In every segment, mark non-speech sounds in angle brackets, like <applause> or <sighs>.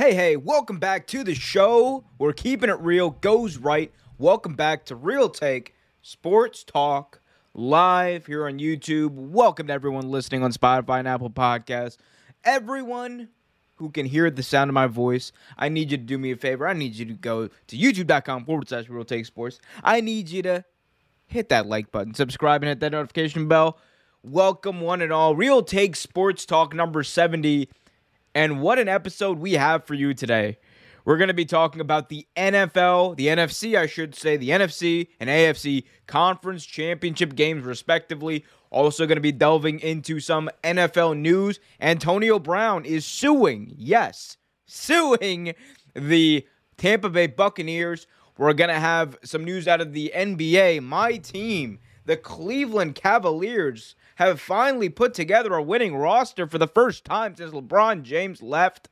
Hey, hey, welcome back to the show. We're keeping it real, goes right. Welcome back to Real Take Sports Talk live here on YouTube. Welcome to everyone listening on Spotify and Apple Podcasts. Everyone who can hear the sound of my voice, I need you to do me a favor. I need you to go to youtube.com forward slash Real Take Sports. I need you to hit that like button, subscribe, and hit that notification bell. Welcome, one and all. Real Take Sports Talk number 70. And what an episode we have for you today. We're going to be talking about the NFL, the NFC, I should say, the NFC and AFC conference championship games, respectively. Also, going to be delving into some NFL news. Antonio Brown is suing, yes, suing the Tampa Bay Buccaneers. We're going to have some news out of the NBA. My team, the Cleveland Cavaliers, have finally put together a winning roster for the first time since LeBron James left.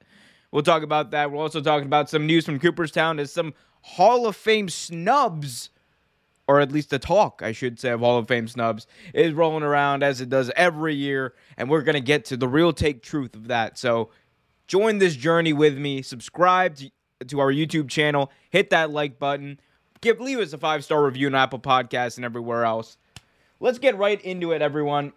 We'll talk about that. We're also talking about some news from Cooperstown as some Hall of Fame snubs, or at least the talk, I should say, of Hall of Fame snubs, is rolling around as it does every year. And we're going to get to the real take truth of that. So join this journey with me. Subscribe to, to our YouTube channel. Hit that like button. Give leave us a five star review on Apple Podcasts and everywhere else. Let's get right into it, everyone.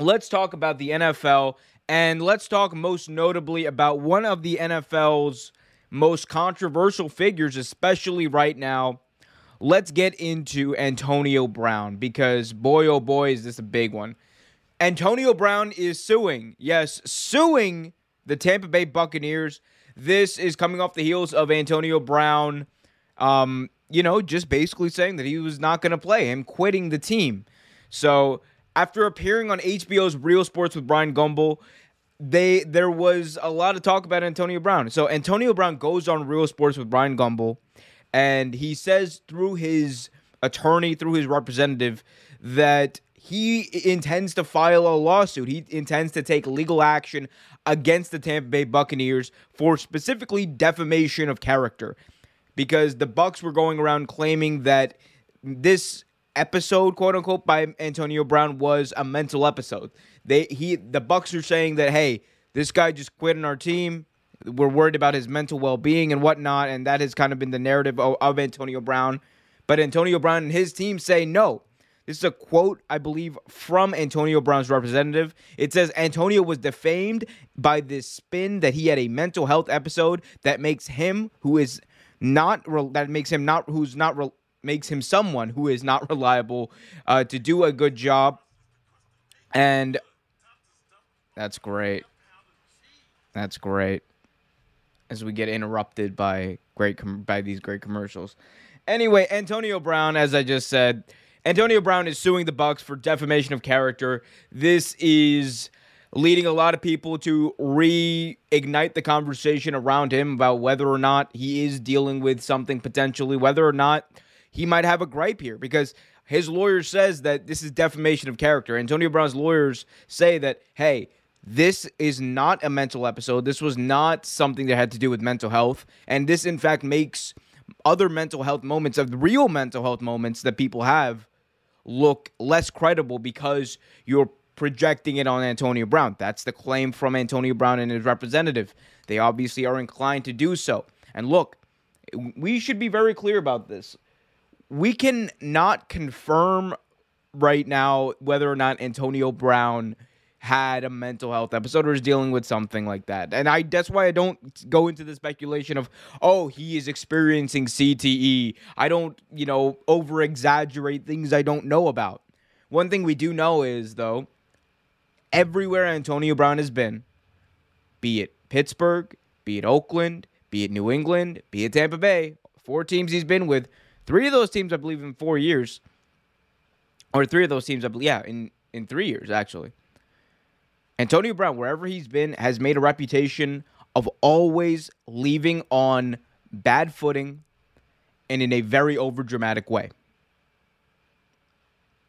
Let's talk about the NFL and let's talk most notably about one of the NFL's most controversial figures, especially right now. Let's get into Antonio Brown because boy, oh boy, is this a big one. Antonio Brown is suing, yes, suing the Tampa Bay Buccaneers. This is coming off the heels of Antonio Brown um, you know, just basically saying that he was not going to play, him quitting the team. So after appearing on HBO's Real Sports with Brian Gumbel, they there was a lot of talk about Antonio Brown. So Antonio Brown goes on Real Sports with Brian Gumbel, and he says through his attorney, through his representative, that he intends to file a lawsuit. He intends to take legal action against the Tampa Bay Buccaneers for specifically defamation of character because the Bucks were going around claiming that this episode, quote unquote, by Antonio Brown was a mental episode. They he the Bucks are saying that hey, this guy just quit on our team. We're worried about his mental well being and whatnot, and that has kind of been the narrative of, of Antonio Brown. But Antonio Brown and his team say no. This is a quote, I believe, from Antonio Brown's representative. It says Antonio was defamed by this spin that he had a mental health episode that makes him, who is not re- that makes him not who's not re- makes him someone who is not reliable uh, to do a good job. And that's great. That's great. As we get interrupted by great com- by these great commercials. Anyway, Antonio Brown, as I just said, Antonio Brown is suing the Bucks for defamation of character. This is leading a lot of people to reignite the conversation around him about whether or not he is dealing with something potentially, whether or not he might have a gripe here because his lawyer says that this is defamation of character. Antonio Brown's lawyers say that, hey, this is not a mental episode. This was not something that had to do with mental health. And this, in fact, makes other mental health moments, of real mental health moments that people have, look less credible because you're projecting it on Antonio Brown. That's the claim from Antonio Brown and his representative. They obviously are inclined to do so. And look, we should be very clear about this. We can not confirm right now whether or not Antonio Brown had a mental health episode or is dealing with something like that. And I that's why I don't go into the speculation of, oh, he is experiencing CTE. I don't, you know, over exaggerate things I don't know about. One thing we do know is though, everywhere Antonio Brown has been, be it Pittsburgh, be it Oakland, be it New England, be it Tampa Bay, four teams he's been with, three of those teams I believe in four years, or three of those teams I believe, yeah, in in three years actually. Antonio Brown, wherever he's been, has made a reputation of always leaving on bad footing and in a very overdramatic way.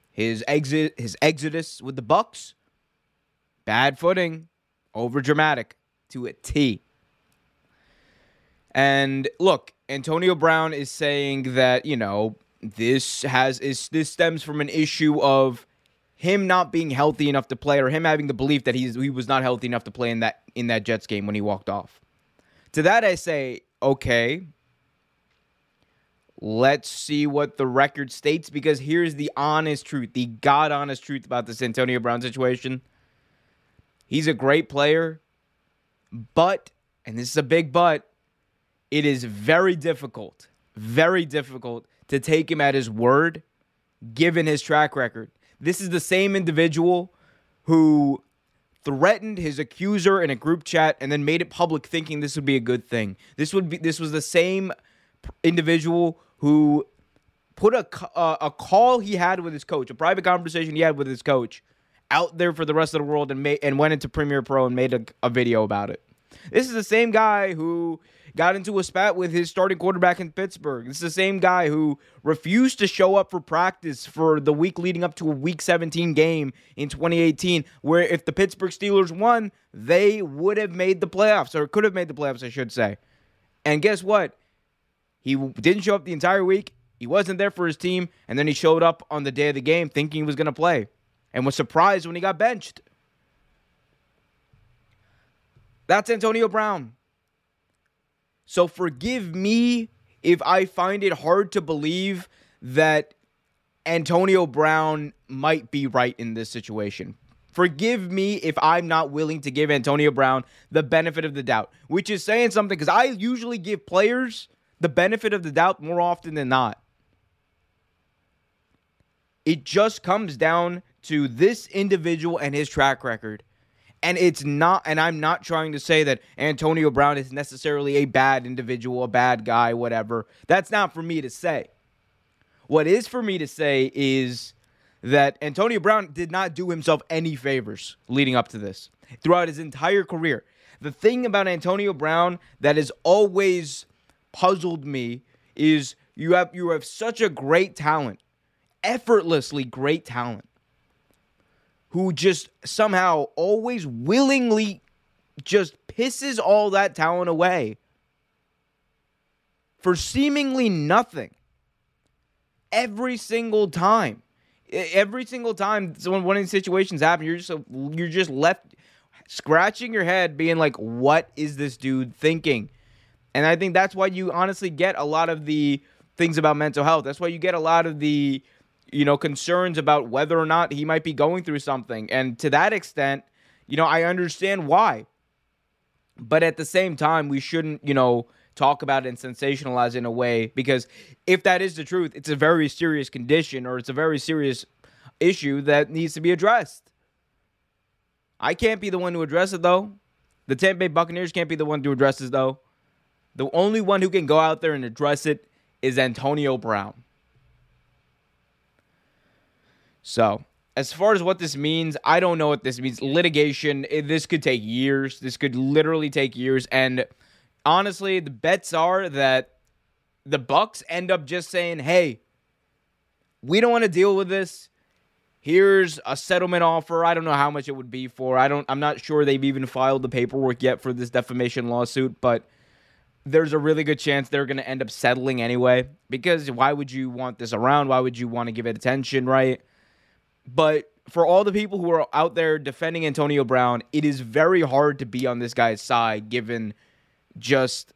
His exit, his exodus with the Bucks, Bad footing, over dramatic to a T. And look, Antonio Brown is saying that, you know, this has is this stems from an issue of him not being healthy enough to play or him having the belief that he's he was not healthy enough to play in that in that Jets game when he walked off. To that I say, okay, let's see what the record states because here's the honest truth, the God honest truth about this Antonio Brown situation. He's a great player, but, and this is a big but, it is very difficult, very difficult to take him at his word given his track record. This is the same individual who threatened his accuser in a group chat and then made it public thinking this would be a good thing. This would be this was the same individual who put a uh, a call he had with his coach, a private conversation he had with his coach out there for the rest of the world and made and went into Premiere Pro and made a, a video about it. This is the same guy who got into a spat with his starting quarterback in Pittsburgh. Is the same guy who refused to show up for practice for the week leading up to a week 17 game in 2018, where if the Pittsburgh Steelers won, they would have made the playoffs, or could have made the playoffs, I should say. And guess what? He didn't show up the entire week. He wasn't there for his team, and then he showed up on the day of the game thinking he was going to play and was surprised when he got benched. That's Antonio Brown. So forgive me if I find it hard to believe that Antonio Brown might be right in this situation. Forgive me if I'm not willing to give Antonio Brown the benefit of the doubt, which is saying something because I usually give players the benefit of the doubt more often than not. It just comes down to this individual and his track record. And it's not, and I'm not trying to say that Antonio Brown is necessarily a bad individual, a bad guy, whatever. That's not for me to say. What is for me to say is that Antonio Brown did not do himself any favors leading up to this throughout his entire career. The thing about Antonio Brown that has always puzzled me is you have you have such a great talent, effortlessly great talent who just somehow always willingly just pisses all that talent away for seemingly nothing every single time. Every single time when one of these situations happen you're just you're just left scratching your head being like what is this dude thinking? And i think that's why you honestly get a lot of the things about mental health. That's why you get a lot of the you know, concerns about whether or not he might be going through something. And to that extent, you know, I understand why. But at the same time, we shouldn't, you know, talk about it and sensationalize in a way because if that is the truth, it's a very serious condition or it's a very serious issue that needs to be addressed. I can't be the one to address it though. The Tampa Bay Buccaneers can't be the one to address it though. The only one who can go out there and address it is Antonio Brown. So, as far as what this means, I don't know what this means. Litigation, it, this could take years. This could literally take years. And honestly, the bets are that the Bucks end up just saying, "Hey, we don't want to deal with this. Here's a settlement offer. I don't know how much it would be for. I don't I'm not sure they've even filed the paperwork yet for this defamation lawsuit, but there's a really good chance they're going to end up settling anyway because why would you want this around? Why would you want to give it attention, right? But for all the people who are out there defending Antonio Brown, it is very hard to be on this guy's side given just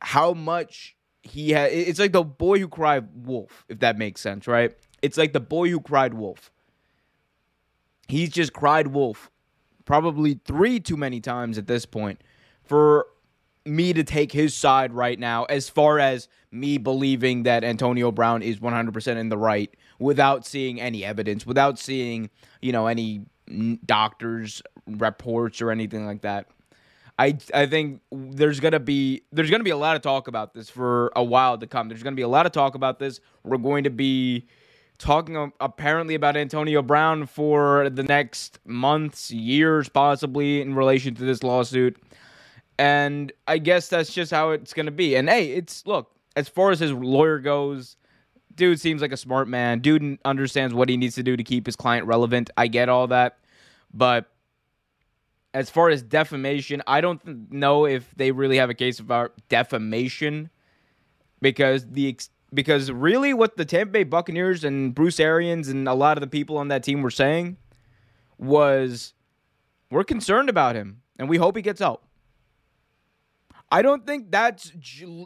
how much he had. It's like the boy who cried wolf, if that makes sense, right? It's like the boy who cried wolf. He's just cried wolf probably three too many times at this point for me to take his side right now as far as me believing that Antonio Brown is 100% in the right without seeing any evidence, without seeing, you know, any doctors reports or anything like that. I I think there's gonna be there's gonna be a lot of talk about this for a while to come. There's gonna be a lot of talk about this. We're going to be talking apparently about Antonio Brown for the next months, years, possibly in relation to this lawsuit. And I guess that's just how it's gonna be. And hey, it's look as far as his lawyer goes dude seems like a smart man. Dude understands what he needs to do to keep his client relevant. I get all that. But as far as defamation, I don't know if they really have a case about defamation because the because really what the Tampa Bay Buccaneers and Bruce Arians and a lot of the people on that team were saying was we're concerned about him and we hope he gets out. I don't think that's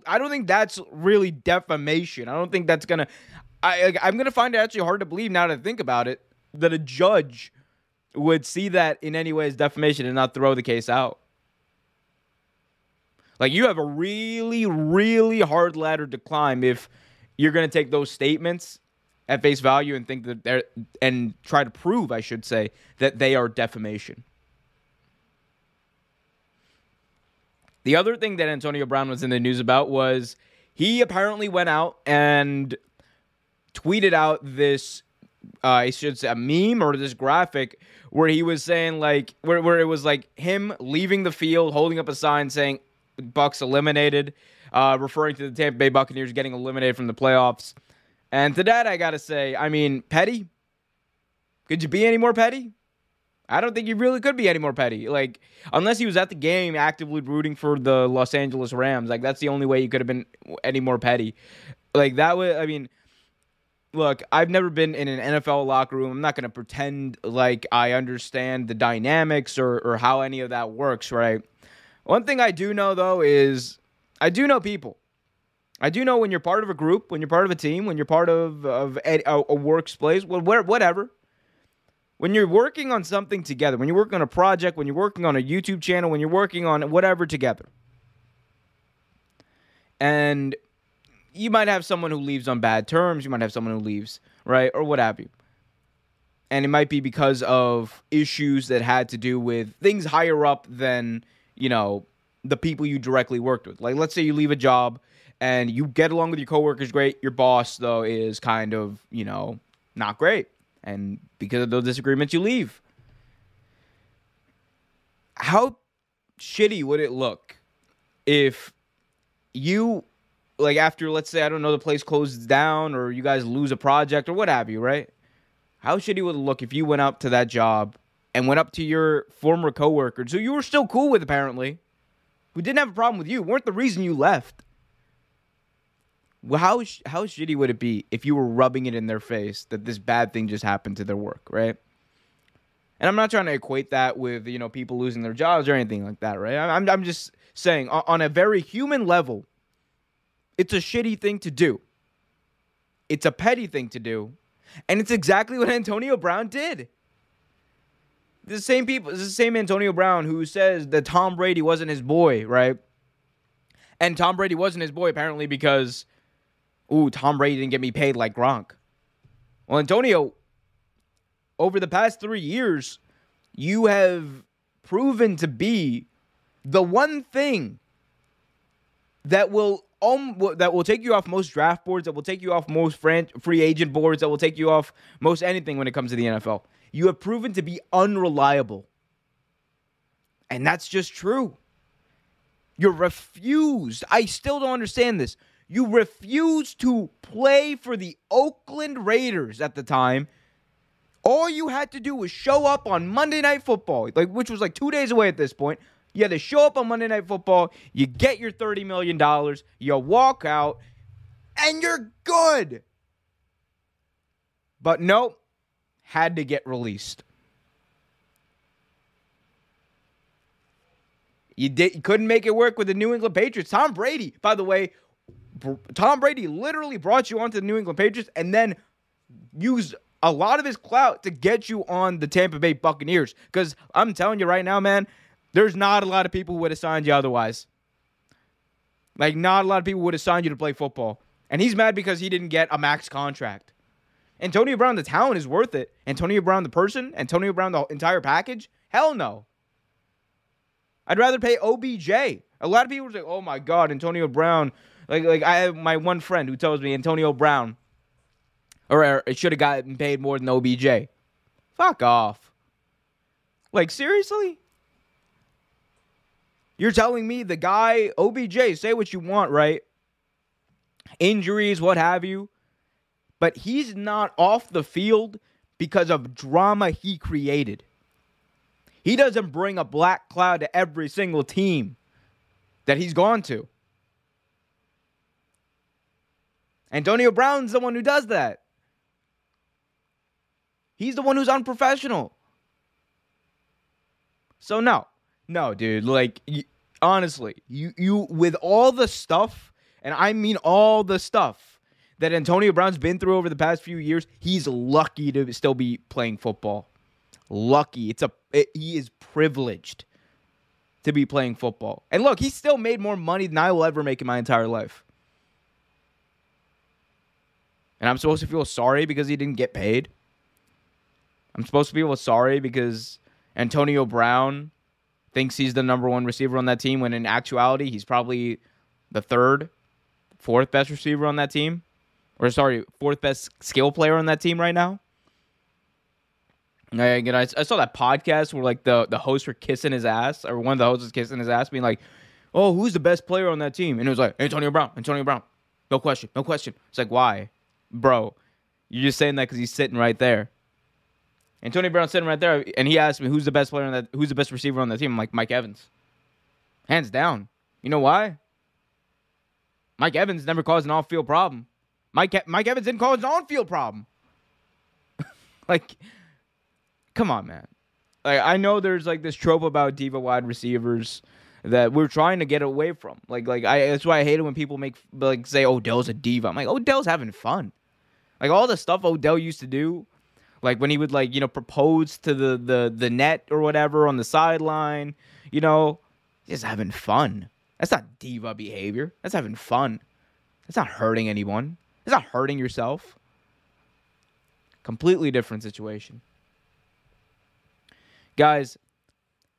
I don't think that's really defamation. I don't think that's gonna. I I'm gonna find it actually hard to believe now I think about it that a judge would see that in any way as defamation and not throw the case out. Like you have a really, really hard ladder to climb if you're gonna take those statements at face value and think that they're and try to prove, I should say, that they are defamation. The other thing that Antonio Brown was in the news about was he apparently went out and tweeted out this uh, I should say a meme or this graphic where he was saying like where, where it was like him leaving the field holding up a sign saying Bucks eliminated, uh, referring to the Tampa Bay Buccaneers getting eliminated from the playoffs. And to that I gotta say, I mean, petty. Could you be any more petty? I don't think he really could be any more petty. Like, unless he was at the game actively rooting for the Los Angeles Rams, like that's the only way he could have been any more petty. Like that would, I mean, look, I've never been in an NFL locker room. I'm not going to pretend like I understand the dynamics or or how any of that works, right? One thing I do know though is I do know people. I do know when you're part of a group, when you're part of a team, when you're part of of a, a workplace, well, whatever when you're working on something together, when you're working on a project, when you're working on a YouTube channel, when you're working on whatever together, and you might have someone who leaves on bad terms, you might have someone who leaves, right, or what have you. And it might be because of issues that had to do with things higher up than, you know, the people you directly worked with. Like, let's say you leave a job and you get along with your coworkers great. Your boss, though, is kind of, you know, not great and because of those disagreements, you leave. How shitty would it look if you, like, after, let's say, I don't know, the place closes down or you guys lose a project or what have you, right? How shitty would it look if you went up to that job and went up to your former coworkers who you were still cool with, apparently, who didn't have a problem with you, weren't the reason you left? How how shitty would it be if you were rubbing it in their face that this bad thing just happened to their work, right? And I'm not trying to equate that with you know people losing their jobs or anything like that, right? I'm I'm just saying on a very human level, it's a shitty thing to do. It's a petty thing to do, and it's exactly what <laughs> Antonio Brown did. The same people, the same Antonio Brown who says that Tom Brady wasn't his boy, right? And Tom Brady wasn't his boy apparently because ooh, Tom Brady didn't get me paid like Gronk. Well, Antonio, over the past three years, you have proven to be the one thing that will um, that will take you off most draft boards, that will take you off most free agent boards, that will take you off most anything when it comes to the NFL. You have proven to be unreliable. And that's just true. You're refused. I still don't understand this. You refused to play for the Oakland Raiders at the time. All you had to do was show up on Monday Night Football, like which was like two days away at this point. You had to show up on Monday Night Football. You get your $30 million. You walk out, and you're good. But nope, had to get released. You did you couldn't make it work with the New England Patriots. Tom Brady, by the way, Tom Brady literally brought you onto the New England Patriots and then used a lot of his clout to get you on the Tampa Bay Buccaneers. Because I'm telling you right now, man, there's not a lot of people who would have signed you otherwise. Like, not a lot of people would have signed you to play football. And he's mad because he didn't get a max contract. Antonio Brown, the talent is worth it. Antonio Brown, the person, Antonio Brown, the entire package? Hell no. I'd rather pay OBJ. A lot of people would say, oh my God, Antonio Brown like like I have my one friend who tells me Antonio Brown, or it should have gotten paid more than OBJ. Fuck off. Like seriously? You're telling me the guy OBJ, say what you want, right? Injuries, what have you. But he's not off the field because of drama he created. He doesn't bring a black cloud to every single team that he's gone to. Antonio Brown's the one who does that. He's the one who's unprofessional. So no, no, dude. Like honestly, you you with all the stuff, and I mean all the stuff that Antonio Brown's been through over the past few years, he's lucky to still be playing football. Lucky. It's a it, he is privileged to be playing football. And look, he still made more money than I will ever make in my entire life. And I'm supposed to feel sorry because he didn't get paid. I'm supposed to feel sorry because Antonio Brown thinks he's the number one receiver on that team when in actuality he's probably the third, fourth best receiver on that team. Or sorry, fourth best skill player on that team right now. I, again, I, I saw that podcast where like the, the hosts were kissing his ass, or one of the hosts was kissing his ass, being like, "Oh, who's the best player on that team?" And it was like Antonio Brown, Antonio Brown, no question, no question. It's like why, bro? You're just saying that because he's sitting right there. Antonio Brown sitting right there, and he asked me who's the best player on that, who's the best receiver on that team. I'm like Mike Evans, hands down. You know why? Mike Evans never caused an off-field problem. Mike Mike Evans didn't cause an on-field problem. <laughs> like, come on, man. Like I know there's like this trope about diva wide receivers that we're trying to get away from. Like like I that's why I hate it when people make like say oh, Odell's a diva. I'm like oh, Odell's having fun. Like all the stuff Odell used to do like when he would like, you know, propose to the the the net or whatever on the sideline, you know, just having fun. That's not diva behavior. That's having fun. That's not hurting anyone. That's not hurting yourself. Completely different situation. Guys,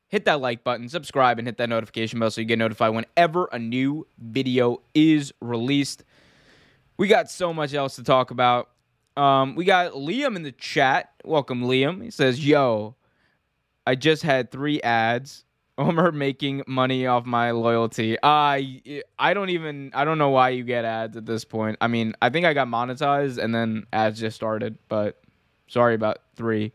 hit that like button, subscribe, and hit that notification bell so you get notified whenever a new video is released. We got so much else to talk about. Um, we got Liam in the chat. Welcome, Liam. He says, "Yo, I just had three ads. <laughs> Homer making money off my loyalty. I I don't even I don't know why you get ads at this point. I mean, I think I got monetized and then ads just started, but sorry about three.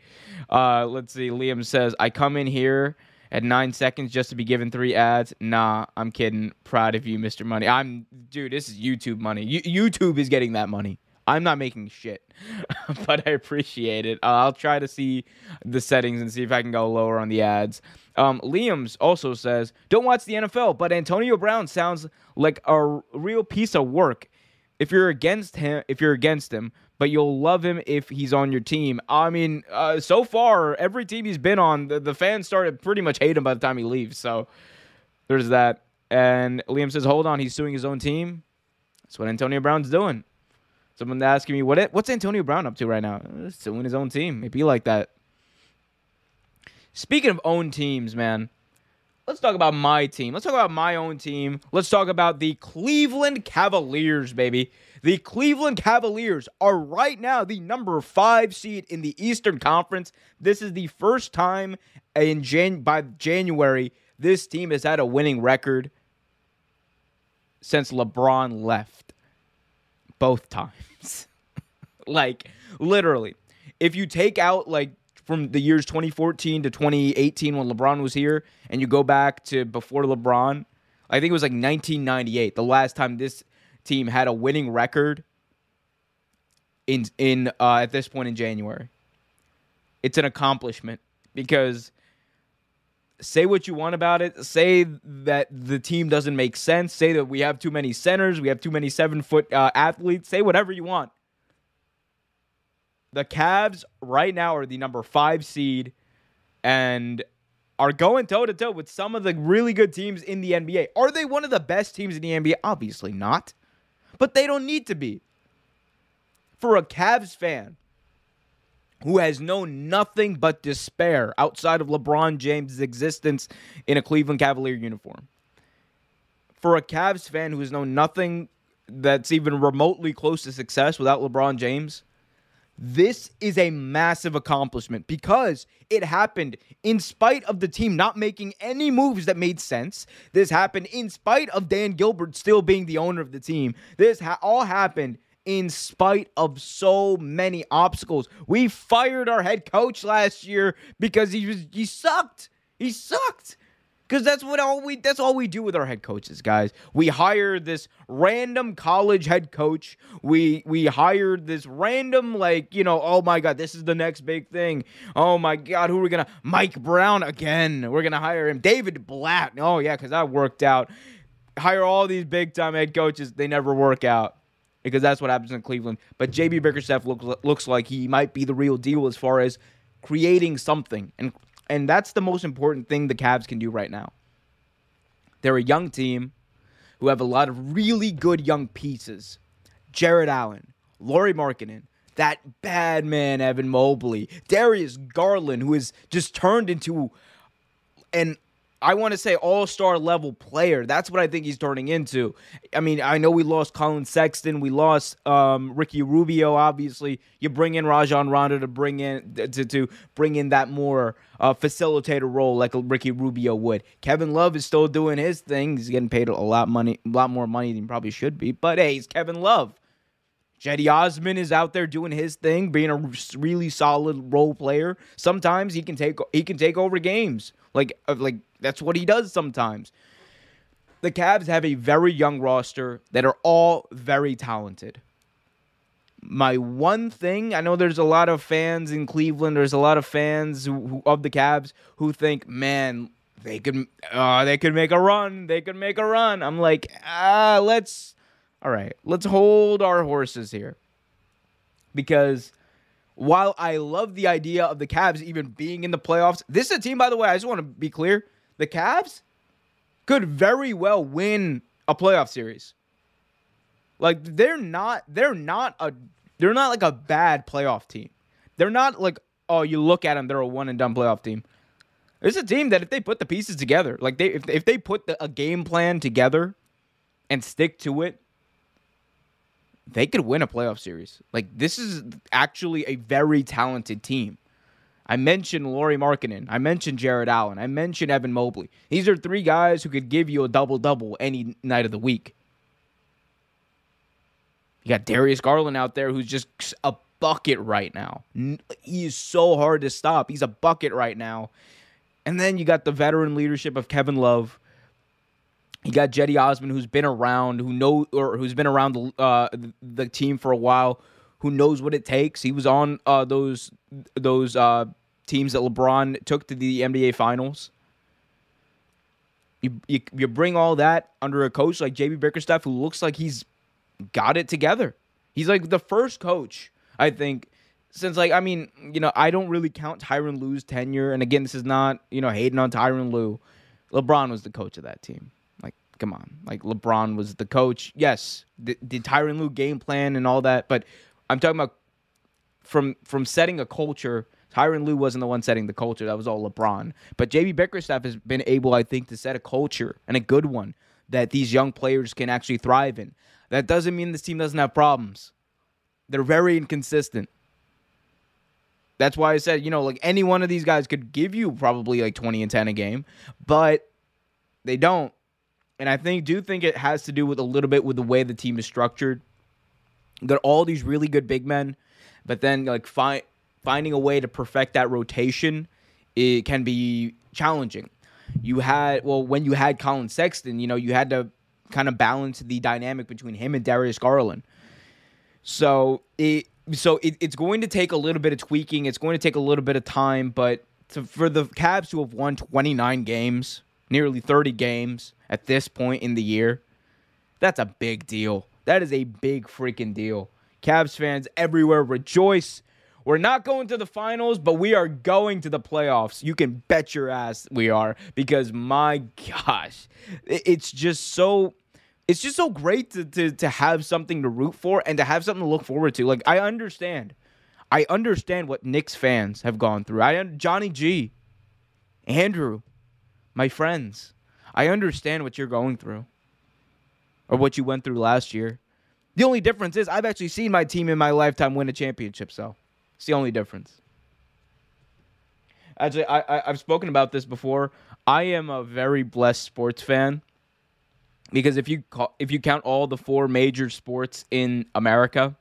Uh, let's see. Liam says, I come in here at nine seconds just to be given three ads. Nah, I'm kidding. Proud of you, Mr. Money. I'm dude. This is YouTube money. YouTube is getting that money. I'm not making shit, <laughs> but I appreciate it. Uh, I'll try to see the settings and see if I can go lower on the ads. Um, Liam's also says, "Don't watch the NFL, but Antonio Brown sounds like a real piece of work. If you're against him, if you're against him, but you'll love him if he's on your team. I mean, uh, so far, every team he's been on, the, the fans started pretty much hate him by the time he leaves. So there's that. And Liam says, hold on, he's suing his own team. That's what Antonio Brown's doing. Someone asking me what what's Antonio Brown up to right now? Uh, Suing his own team. It'd be like that. Speaking of own teams, man, let's talk about my team. Let's talk about my own team. Let's talk about the Cleveland Cavaliers, baby. The Cleveland Cavaliers are right now the number five seed in the Eastern Conference. This is the first time in Jan- by January this team has had a winning record since LeBron left. Both times. <laughs> like, literally. If you take out, like, from the years 2014 to 2018 when LeBron was here, and you go back to before LeBron, I think it was like 1998, the last time this team had a winning record in in uh, at this point in January. It's an accomplishment because say what you want about it. Say that the team doesn't make sense. Say that we have too many centers. We have too many seven foot uh, athletes. Say whatever you want. The Cavs right now are the number five seed and are going toe to toe with some of the really good teams in the NBA. Are they one of the best teams in the NBA? Obviously not. But they don't need to be. For a Cavs fan who has known nothing but despair outside of LeBron James' existence in a Cleveland Cavalier uniform. For a Cavs fan who has known nothing that's even remotely close to success without LeBron James, this is a massive accomplishment because it happened in spite of the team not making any moves that made sense. This happened in spite of Dan Gilbert still being the owner of the team. This ha- all happened in spite of so many obstacles. We fired our head coach last year because he was he sucked. He sucked. Because that's what all we that's all we do with our head coaches, guys. We hire this random college head coach. We we hired this random like, you know, oh my god, this is the next big thing. Oh my god, who are we gonna Mike Brown again. We're gonna hire him. David Blatt. Oh yeah, because that worked out. Hire all these big time head coaches, they never work out. Because that's what happens in Cleveland. But JB Bickerstaff looks looks like he might be the real deal as far as creating something and and that's the most important thing the Cavs can do right now. They're a young team who have a lot of really good young pieces. Jarrett Allen, Lauri Markkanen, that bad man Evan Mobley, Darius Garland, who has just turned into an I want to say all star level player. That's what I think he's turning into. I mean, I know we lost Collin Sexton, we lost um, Ricky Rubio. Obviously, you bring in Rajon Rondo to bring in to, to bring in that more uh, facilitator role like Ricky Rubio would. Kevin Love is still doing his thing. He's getting paid a lot money, a lot more money than he probably should be. But hey, he's Kevin Love. Cedi Osman is out there doing his thing, being a really solid role player. Sometimes he can take he can take over games. Like uh, like that's what he does sometimes. The Cavs have a very young roster that are all very talented. My one thing, I know there's a lot of fans in Cleveland, there's a lot of fans who, who, of the Cavs who think, "Man, they could uh, they could make a run. They could make a run." I'm like, "Ah, let's all right, let's hold our horses here." Because while I love the idea of the Cavs even being in the playoffs, this is a team by the way, I just want to be clear, the Cavs could very well win a playoff series. Like they're not they're not a they're not like a bad playoff team. They're not like oh you look at them they're a one and done playoff team. It's a team that if they put the pieces together, like they if, if they put the, a game plan together and stick to it, they could win a playoff series. Like this is actually a very talented team. I mentioned Lauri Markkanen. I mentioned Jarrett Allen. I mentioned Evan Mobley. These are three guys who could give you a double double any night of the week. You got Darius Garland out there who's just a bucket right now. He is so hard to stop. He's a bucket right now. And then you got the veteran leadership of Kevin Love. You got Cedi Osman, who's been around, who know or who's been around the uh, the team for a while, who knows what it takes. He was on uh, those those uh, teams that LeBron took to the NBA Finals. You, you, you bring all that under a coach like JB Bickerstaff, who looks like he's got it together. He's like the first coach, I think, since like I mean, you know, I don't really count Tyronn Lue's tenure. And again, this is not you know hating on Tyronn Lue. LeBron was the coach of that team. Come on, like LeBron was the coach. Yes, did, did Tyronn Lue game plan and all that, but I'm talking about from from setting a culture. Tyronn Lue wasn't the one setting the culture. That was all LeBron. But JB Bickerstaff has been able, I think, to set a culture and a good one that these young players can actually thrive in. That doesn't mean this team doesn't have problems. They're very inconsistent. That's why I said, you know, like any one of these guys could give you probably like 20 and 10 a game, but they don't. And I think do think it has to do with a little bit with the way the team is structured. got all these really good big men, but then like find finding a way to perfect that rotation it can be challenging. You had well when you had Collin Sexton, you know, you had to kind of balance the dynamic between him and Darius Garland. So it so it, it's going to take a little bit of tweaking. It's going to take a little bit of time, but to, for the Cavs to have won 29 games, nearly 30 games at this point in the year, that's a big deal. That is a big freaking deal. Cavs fans everywhere rejoice. We're not going to the finals, but we are going to the playoffs. You can bet your ass we are because my gosh, it's just so it's just so great to, to, to have something to root for and to have something to look forward to. Like I understand. I understand what Knicks fans have gone through. I Johnny G, Andrew, my friends. I understand what you're going through or what you went through last year. The only difference is I've actually seen my team in my lifetime win a championship, so it's the only difference. Actually, I, I have spoken about this before. I am a very blessed sports fan because if you call, if you count all the four major sports in America,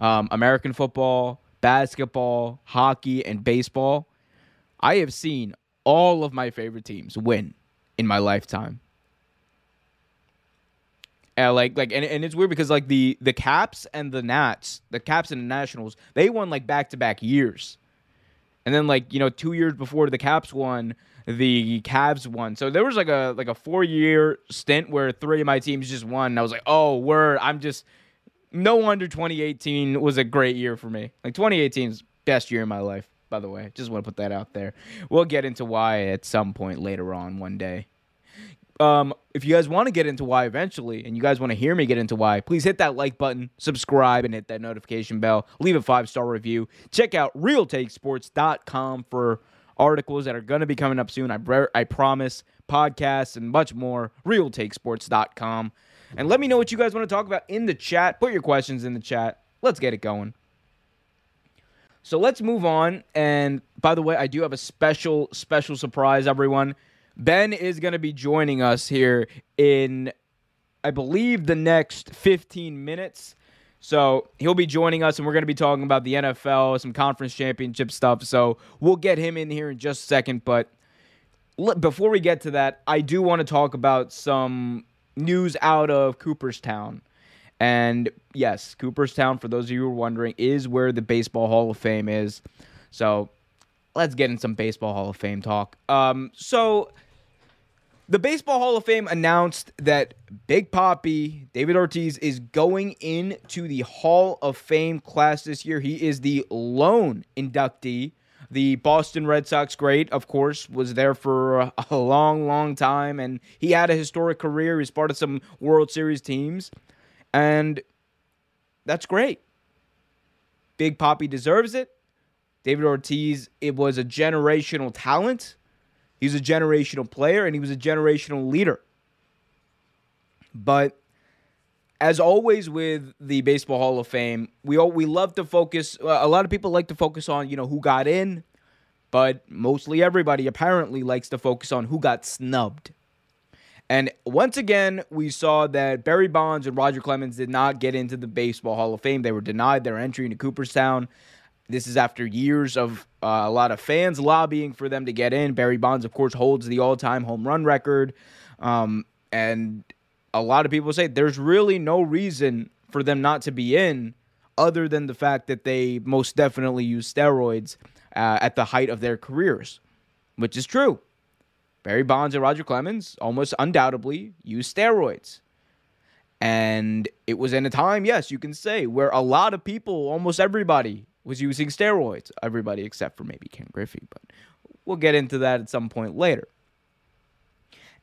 um, American football, basketball, hockey, and baseball, I have seen all of my favorite teams win in my lifetime. Uh, like like and, and it's weird because like the the Caps and the Nats, the Caps and the Nationals, they won like back to back years. And then like, you know, 2 years before the Caps won, the Cavs won. So there was like a like a 4 year stint where three of my teams just won. And I was like, "Oh, word, I'm just no wonder 2018 was a great year for me. Like 2018's best year in my life, by the way. Just want to put that out there. We'll get into why at some point later on one day. Um, if you guys want to get into why eventually, and you guys want to hear me get into why, please hit that like button, subscribe, and hit that notification bell. Leave a five star review. Check out realtakesports.com for articles that are going to be coming up soon. I, I promise. Podcasts and much more. Realtakesports.com. And let me know what you guys want to talk about in the chat. Put your questions in the chat. Let's get it going. So let's move on. And by the way, I do have a special, special surprise, everyone. Ben is going to be joining us here in, I believe, the next 15 minutes. So he'll be joining us, and we're going to be talking about the NFL, some conference championship stuff. So we'll get him in here in just a second. But before we get to that, I do want to talk about some news out of Cooperstown. And yes, Cooperstown, for those of you who are wondering, is where the Baseball Hall of Fame is. So let's get in some Baseball Hall of Fame talk. Um, so the Baseball Hall of Fame announced that Big Papi, David Ortiz, is going into the Hall of Fame class this year. He is the lone inductee the Boston Red Sox great, of course, was there for a long, long time, and he had a historic career. He's part of some World Series teams, and that's great. Big Papi deserves it. David Ortiz, it was a generational talent. He's a generational player, and he was a generational leader. But as always with the Baseball Hall of Fame, we all, we love to focus. Uh, a lot of people like to focus on you know who got in, but mostly everybody apparently likes to focus on who got snubbed. And once again, we saw that Barry Bonds and Roger Clemens did not get into the Baseball Hall of Fame. They were denied their entry into Cooperstown. This is after years of uh, a lot of fans lobbying for them to get in. Barry Bonds, of course, holds the all time home run record. Um, and a lot of people say there's really no reason for them not to be in other than the fact that they most definitely use steroids uh, at the height of their careers, which is true. Barry Bonds and Roger Clemens almost undoubtedly used steroids. And it was in a time, yes, you can say, where a lot of people, almost everybody, was using steroids. Everybody except for maybe Ken Griffey, but we'll get into that at some point later.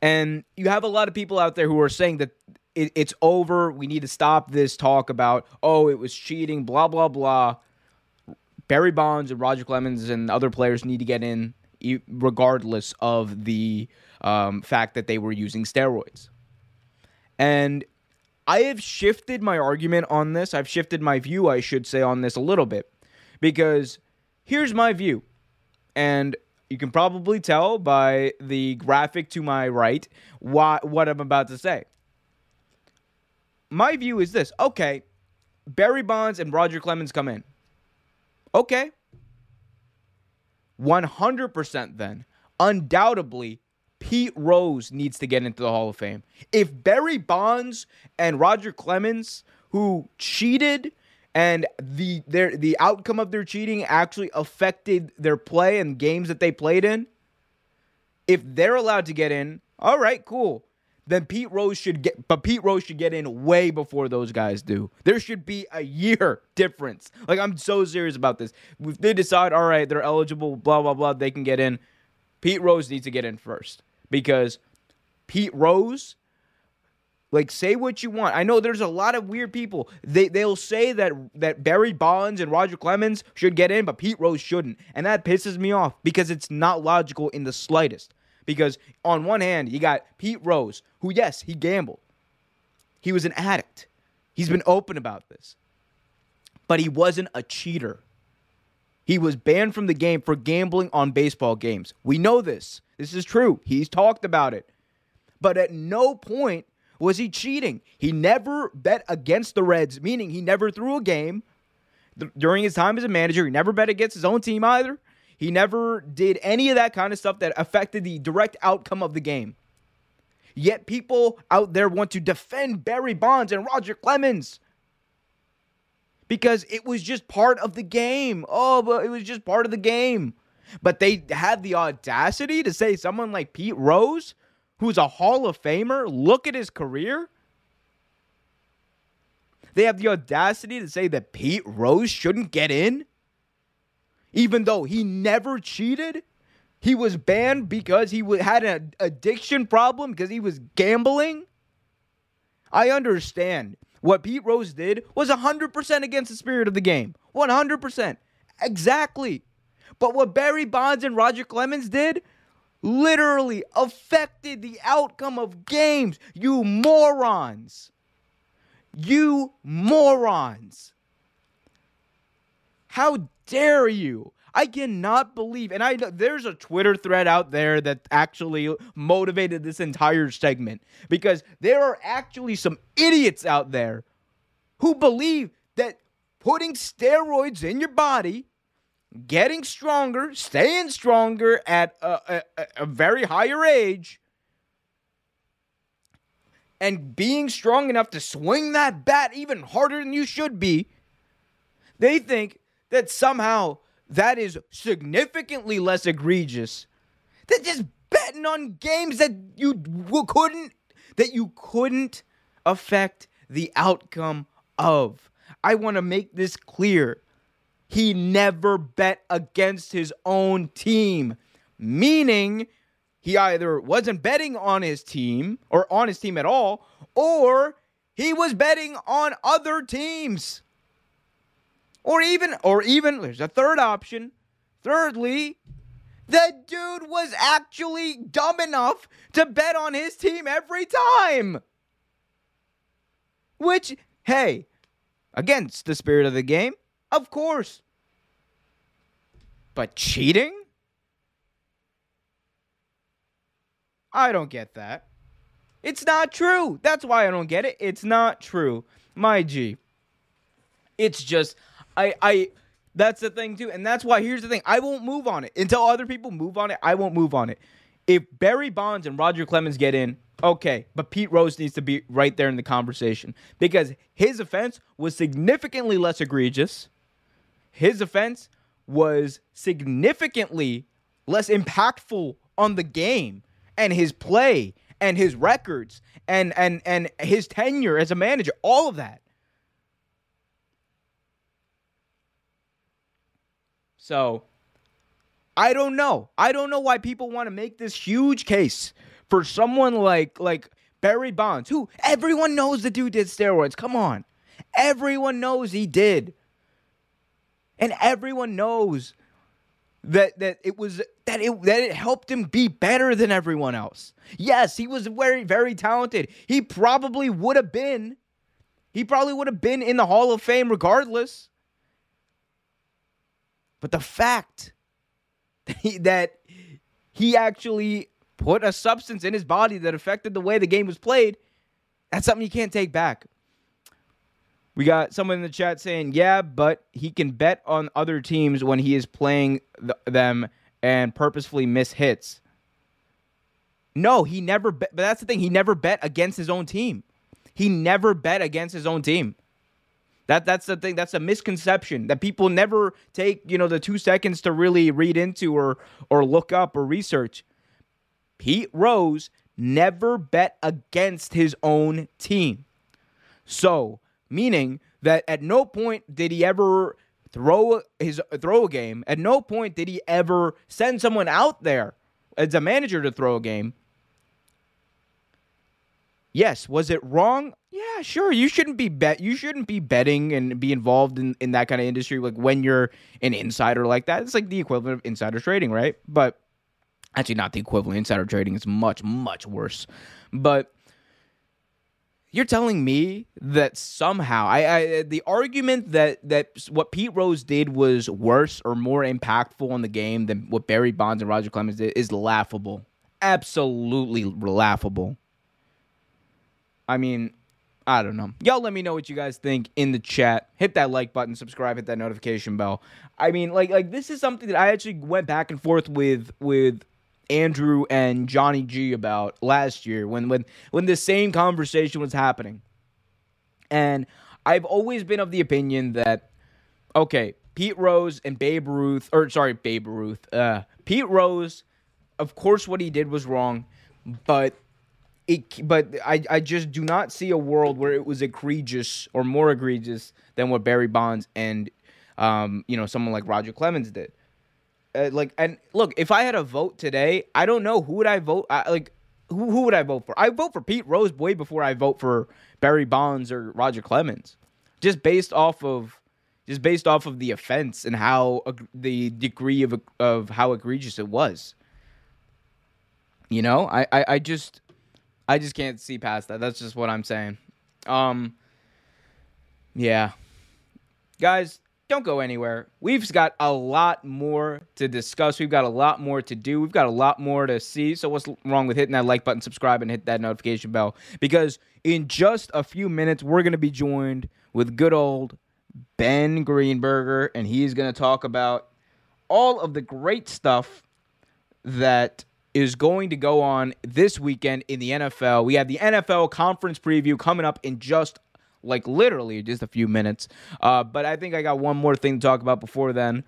And you have a lot of people out there who are saying that it, it's over. We need to stop this talk about, oh, it was cheating, blah, blah, blah. Barry Bonds and Roger Clemens and other players need to get in regardless of the um, fact that they were using steroids. And I have shifted my argument on this. I've shifted my view, I should say, on this a little bit. Because here's my view. And you can probably tell by the graphic to my right why, what I'm about to say. My view is this okay, Barry Bonds and Roger Clemens come in. Okay. 100% then. Undoubtedly, Pete Rose needs to get into the Hall of Fame. If Barry Bonds and Roger Clemens, who cheated and the their the outcome of their cheating actually affected their play and games that they played in, if they're allowed to get in, all right, cool. Then Pete Rose should get but Pete Rose should get in way before those guys do. There should be a year <laughs> difference. Like I'm so serious about this. If they decide, all right, they're eligible, blah blah blah, they can get in. Pete Rose needs to get in first because Pete Rose like say what you want. I know there's a lot of weird people. They they'll say that that Barry Bonds and Roger Clemens should get in, but Pete Rose shouldn't. And that pisses me off because it's not logical in the slightest. Because on one hand, you got Pete Rose, who yes, he gambled. He was an addict. He's been open about this. But he wasn't a cheater. He was banned from the game for gambling on baseball games. We know this. This is true. He's talked about it. But at no point was he cheating? He never bet against the Reds, meaning he never threw a game during his time as a manager. He never bet against his own team either. He never did any of that kind of stuff that affected the direct outcome of the game. Yet people out there want to defend Barry Bonds and Roger Clemens because it was just part of the game. Oh, but it was just part of the game. But they had the audacity to say someone like Pete Rose, who's a Hall of Famer, look at his career. They have the audacity to say that Pete Rose shouldn't get in, even though he never cheated. He was banned because he had an addiction problem because he was gambling. I understand. What Pete Rose did was 100% against the spirit of the game. 100%. Exactly. But what Barry Bonds and Roger Clemens did literally affected the outcome of games. You morons. You morons. How dare you? I cannot believe, and I there's a Twitter thread out there that actually motivated this entire segment because there are actually some idiots out there who believe that putting steroids in your body, getting stronger, staying stronger at a, a, a very higher age, and being strong enough to swing that bat even harder than you should be, they think that somehow that is significantly less egregious than just betting on games that you couldn't that you couldn't affect the outcome of. I want to make this clear. He never bet against his own team, meaning he either wasn't betting on his team or on his team at all, or he was betting on other teams. Or even, or even, there's a third option. Thirdly, the dude was actually dumb enough to bet on his team every time. Which, hey, against the spirit of the game, of course. But cheating? I don't get that. It's not true. That's why I don't get it. It's not true. My G. It's just I I that's the thing too. And that's why here's the thing. I won't move on it. Until other people move on it, I won't move on it. If Barry Bonds and Roger Clemens get in, okay, but Pete Rose needs to be right there in the conversation because his offense was significantly less egregious. His offense was significantly less impactful on the game and his play and his records and and and his tenure as a manager, all of that. So I don't know. I don't know why people want to make this huge case for someone like like Barry Bonds, who everyone knows the dude did steroids. Come on. Everyone knows he did. And everyone knows that that it was that it that it helped him be better than everyone else. Yes, he was very very talented. He probably would have been he probably would have been in the Hall of Fame regardless. But the fact that he, that he actually put a substance in his body that affected the way the game was played, that's something you can't take back. We got someone in the chat saying, "Yeah, but he can bet on other teams when he is playing th- them and purposefully miss hits." No, he never bet, but that's the thing, he never bet against his own team. He never bet against his own team. That that's the thing. That's a misconception that people never take, you know, the 2 seconds to really read into or or look up or research. Pete Rose never bet against his own team. So, meaning that at no point did he ever throw his throw a game. At no point did he ever send someone out there as a manager to throw a game. Yes, was it wrong? Yeah, sure. You shouldn't be bet. You shouldn't be betting and be involved in, in that kind of industry. Like when you're an insider like that, it's like the equivalent of insider trading, right? But actually, not the equivalent. Insider trading is much much worse. But you're telling me that somehow I, I the argument that that what Pete Rose did was worse or more impactful on the game than what Barry Bonds and Roger Clemens did is laughable. Absolutely laughable. I mean, I don't know. Y'all let me know what you guys think in the chat. Hit that like button, subscribe, hit that notification bell. I mean, like like this is something that I actually went back and forth with with Andrew and Johnny G about last year when when when the same conversation was happening. And I've always been of the opinion that okay, Pete Rose and Babe Ruth or sorry, Babe Ruth. Uh Pete Rose, of course what he did was wrong, but it but I I just do not see a world where it was egregious or more egregious than what Barry Bonds and um you know someone like Roger Clemens did. Uh, like and look, if I had a vote today, I don't know who would I vote. I, like who who would I vote for? I vote for Pete Rose way before I vote for Barry Bonds or Roger Clemens, just based off of just based off of the offense and how uh, the degree of of how egregious it was. You know, I, I I just I just can't see past that. That's just what I'm saying. Um, yeah, guys, don't go anywhere. We've got a lot more to discuss. We've got a lot more to do. We've got a lot more to see. So, what's wrong with hitting that like button, subscribe, and hit that notification bell? Because in just a few minutes, we're going to be joined with good old Ben Greenberger, and he's going to talk about all of the great stuff that is going to go on this weekend in the NFL. We have the NFL conference preview coming up in just like literally just a few minutes. Uh, but I think I got one more thing to talk about before then.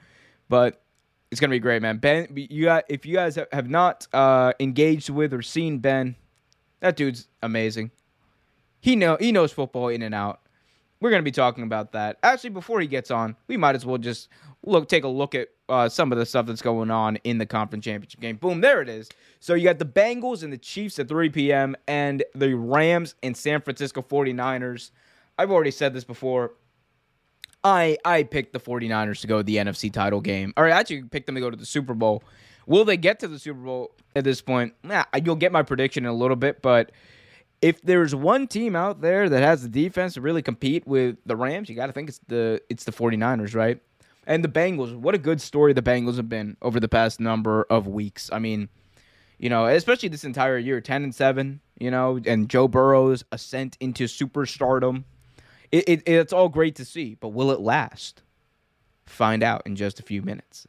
But it's gonna be great, man. Ben, you got if you guys have not uh, engaged with or seen Ben, that dude's amazing. He know he knows football in and out. We're gonna be talking about that. Actually, before he gets on, we might as well just look take a look at uh, some of the stuff that's going on in the conference championship game. Boom, there it is. So you got the Bengals and the Chiefs at 3 p.m. and the Rams and San Francisco 49ers I've already said this before. I I picked the 49ers to go to the NFC title game. Or I actually picked them to go to the Super Bowl. Will they get to the Super Bowl at this point? Nah, you'll get my prediction in a little bit, but if there's one team out there that has the defense to really compete with the Rams, you got to think it's the it's the 49ers, right? And the Bengals, what a good story the Bengals have been over the past number of weeks. I mean, you know, especially this entire year, 10 and 7, you know, and Joe Burrow's ascent into superstardom it, it, it's all great to see, but will it last? Find out in just a few minutes.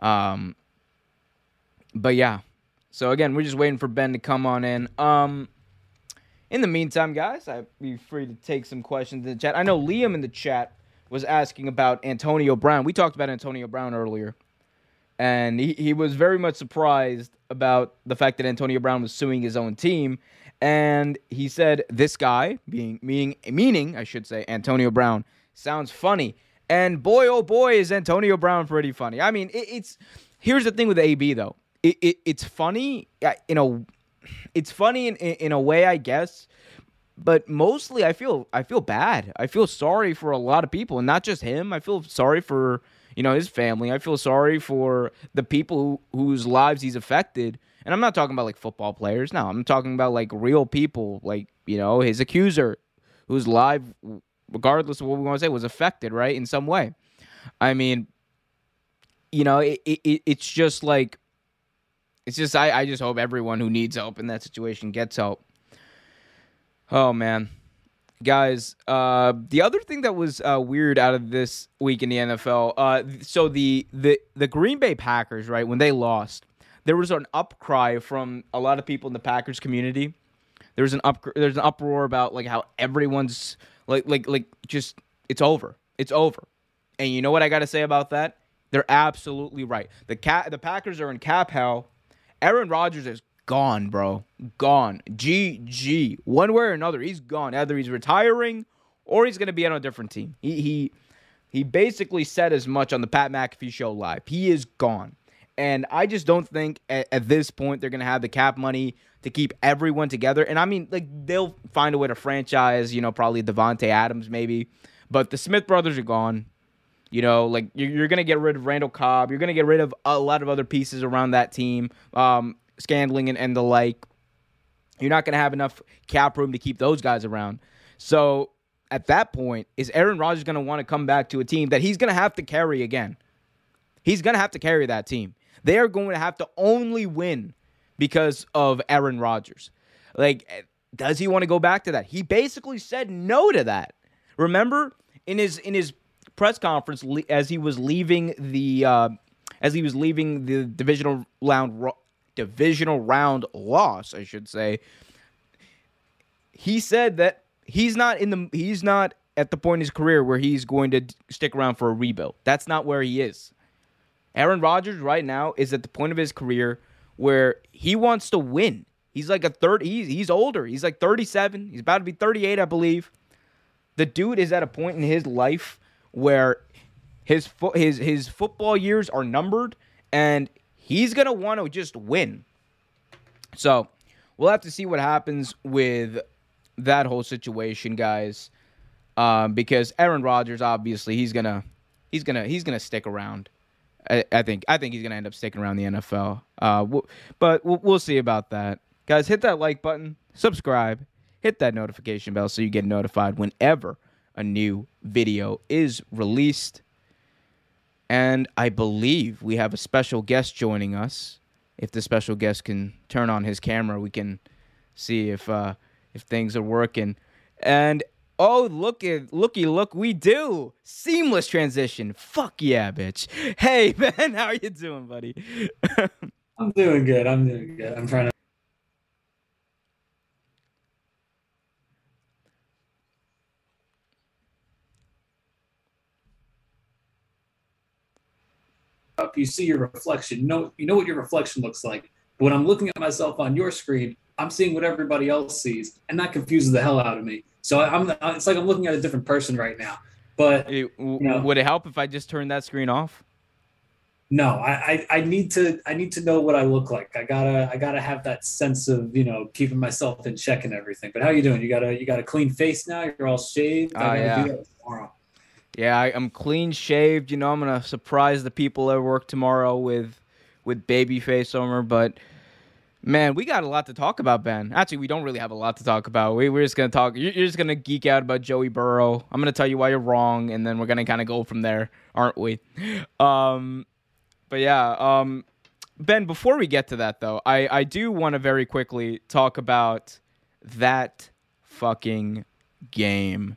Um, but yeah. So again, we're just waiting for Ben to come on in. Um, in the meantime, guys, I'd be free to take some questions in the chat. I know Liam in the chat was asking about Antonio Brown. We talked about Antonio Brown earlier. And he, he was very much surprised about the fact that Antonio Brown was suing his own team and he said this guy being meaning meaning I should say Antonio Brown sounds funny. And boy oh boy is Antonio Brown pretty funny. I mean, it, it's here's the thing with AB though. It, it it's funny uh, in a it's funny in, in a way I guess, but mostly I feel I feel bad. I feel sorry for a lot of people and not just him. I feel sorry for you know his family. I feel sorry for the people who, whose lives he's affected and I'm not talking about like football players. No, I'm talking about like real people, like, you know, his accuser whose life, regardless of what we want to say, was affected, right, in some way. I mean, you know, it, it it's just like, it's just, I, I just hope everyone who needs help in that situation gets help. Oh, man. Guys, uh, the other thing that was uh, weird out of this week in the NFL, uh, so the, the the Green Bay Packers, right, when they lost, there was an upcry from a lot of people in the Packers community. There was an up there's an uproar about like how everyone's like like like just it's over. It's over. And you know what I got to say about that? They're absolutely right. The cat the Packers are in cap hell. Aaron Rodgers is gone, bro. Gone. GG. One way or another, he's gone. Either he's retiring or he's going to be on a different team. He he he basically said as much on the Pat McAfee show live. He is gone. And I just don't think at, at this point they're going to have the cap money to keep everyone together. And I mean, like, they'll find a way to franchise, you know, probably Davante Adams maybe. But the Smith brothers are gone. You know, like you're, you're going to get rid of Randall Cobb. You're going to get rid of a lot of other pieces around that team, um, Scantling and, and the like. You're not going to have enough cap room to keep those guys around. So at that point, is Aaron Rodgers going to want to come back to a team that he's going to have to carry again? He's going to have to carry that team. They are going to have to only win because of Aaron Rodgers. Like, does he want to go back to that? He basically said no to that. Remember in his in his press conference as he was leaving the uh, as he was leaving the divisional round divisional round loss, I should say. He said that he's not in the he's not at the point in his career where he's going to stick around for a rebuild. That's not where he is. Aaron Rodgers right now is at the point of his career where he wants to win. He's like a third. He's he's older. He's like 37. He's about to be 38, I believe. The dude is at a point in his life where his fo- his his football years are numbered, and he's gonna want to just win. So we'll have to see what happens with that whole situation, guys. Um, because Aaron Rodgers, obviously, he's gonna he's gonna he's gonna stick around. I, I think I think he's gonna end up sticking around the NFL. Uh, but we'll see about that, guys. Hit that like button, subscribe, hit that notification bell so you get notified whenever a new video is released. And I believe we have a special guest joining us. If the special guest can turn on his camera, we can see if uh, if things are working. And oh, look at looky look, we do seamless transition. Fuck yeah, bitch. Hey <laughs> Ben, how are you doing, buddy? <laughs> I'm doing good. I'm doing good. I'm trying to. Up, you see your reflection. You know, you know what your reflection looks like. But when I'm looking at myself on your screen, I'm seeing what everybody else sees, and that confuses the hell out of me. So I'm, it's like I'm looking at a different person right now. But you know, would it help if I just turned that screen off? No, I, I, I need to I need to know what I look like. I gotta I gotta have that sense of you know keeping myself in check and everything. But how are you doing? You got a you got a clean face now. You're all shaved. Oh, yeah. Yeah, I, am clean shaved. You know, I'm gonna surprise the people at work tomorrow with with baby face over, but Man, we got a lot to talk about, Ben. Actually, we don't really have a lot to talk about. We, we're just to talk. You're, just going to geek out about Joey Burrow. I'm to tell you why you're wrong, and then we're to kind of go from there, aren't we? Um, but yeah, um, Ben, before we get to that, though, I, I do want to very quickly talk about that fucking game.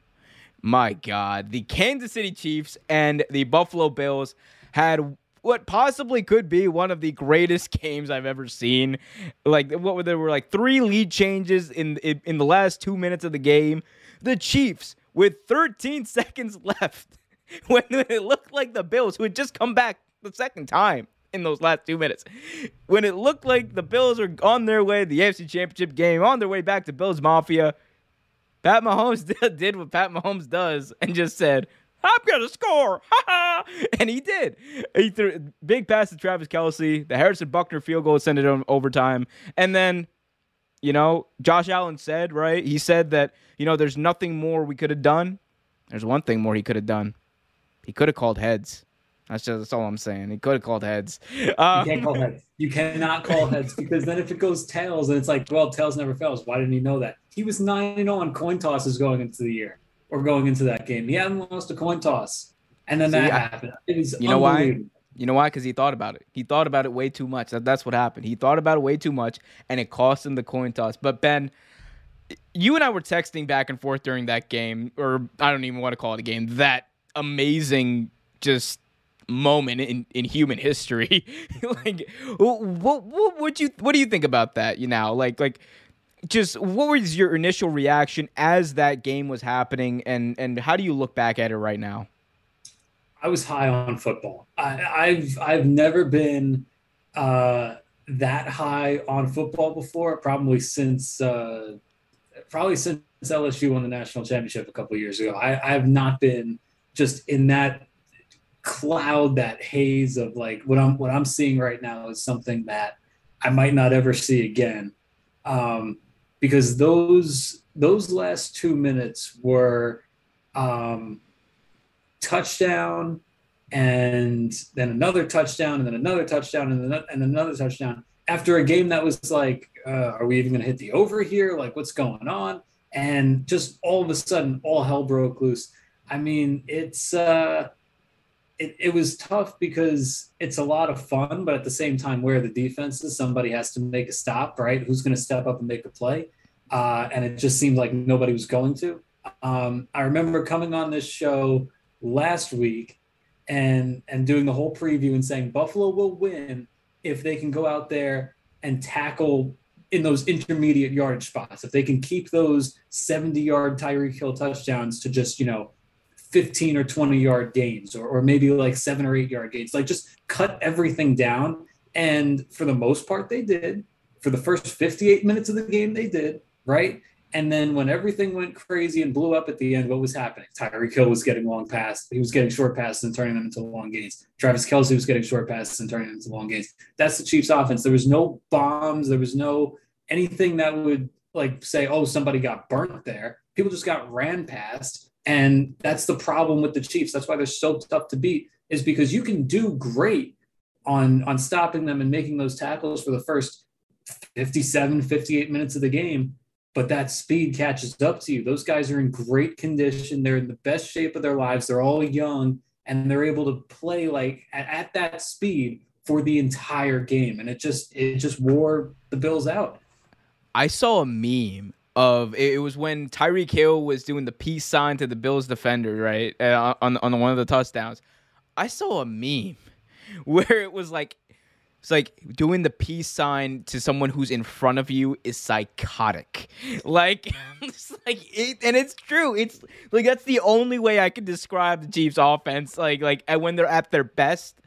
My God. The Kansas City Chiefs and the Buffalo Bills had what possibly could be one of the greatest <laughs> games I've ever seen. Like what were there were like three lead changes in in, in the last 2 minutes of the game. The Chiefs with 13 <laughs> seconds left <laughs> when it looked like the Bills who had just come back the second time in those last 2 minutes. When it looked like the Bills are on their way the AFC Championship game, on their way back to Bills Mafia, Pat Mahomes <laughs> did what Pat Mahomes does and just said, I'm gonna score, <laughs> and he did. He threw big pass to Travis Kelce. The Harrison Butker field goal sent it on overtime, and then, you know, Josh Allen said right. He said that you know there's nothing more we could have done. There's one thing more he could have done. He could have called heads. That's just that's all I'm saying. He could have called heads. Um, you can't call heads. You cannot call heads because then if it goes tails and it's like, well, tails never fails. Why didn't he know that? He was nine and zero oh on coin tosses going into the year or going into that game. He hadn't lost a coin toss, and then See, that I, happened. It was you know why? You know why? Because he thought about it. He thought about it way too much. That, that's what happened. He thought about it way too much, and it cost him the coin toss. But Ben, you and I were texting back and forth during that game, or I don't even want to call it a game. That amazing, just moment in, in human history. <laughs> like, what, what would you what do you think about that? You know, like like just what was your initial reaction as that game was happening, and and how do you look back at it right now? I was high on football. I, have I've never been uh, that high on football before. Probably since uh, probably since LSU won the national championship a couple years ago. I, I have not been just in that cloud, that haze of like what I'm what I'm seeing right now is something that I might not ever see again. Um, because those those last two minutes were um, touchdown and then another touchdown and then another touchdown and then and another touchdown. After a game that was like uh, are we even going to hit the over here? Like what's going on? And just all of a sudden all hell broke loose. I mean it's uh it, it was tough because it's a lot of fun, but at the same time, where the defense is, somebody has to make a stop, right? Who's going to step up and make a play? Uh, and it just seemed like nobody was going to. Um, I remember coming on this show last week and and doing the whole preview and saying Buffalo will win if they can go out there and tackle in those intermediate yardage spots, if they can keep those 70 yard Tyreek Hill touchdowns to just, you know, 15 or 20 yard gains or, or maybe like seven or eight yard gains, like just cut everything down. And for the most part, they did. For the first 58 minutes of the game, they did, right? And then when everything went crazy and blew up at the end, what was happening? Tyreek Hill was getting long passes. He was getting short passes and turning them into long gains. Travis Kelce was getting short passes and turning them into long gains. That's the Chiefs offense. There was no bombs. There was no anything that would like say, oh, somebody got burnt there. People just got ran past. And that's the problem with the Chiefs. That's why they're so tough to beat, is because you can do great on on stopping them and making those tackles for the first 57, 58 minutes of the game but that speed catches up to you. Those guys are in great condition. They're in the best shape of their lives. They're all young and they're able to play like at, at, that speed for the entire game. And it just it just wore the Bills out. I saw a meme of it was when Tyreek Hill was doing the peace sign to the Bills defender, right? Uh, on on one of the touchdowns. I saw a meme <laughs> where it was like it's like doing the peace sign to someone who's in front of you is psychotic. <laughs> Like, <laughs> it's like it, and it's true. It's like that's the only way I can describe the Chiefs' offense. Like, like when they're at their best,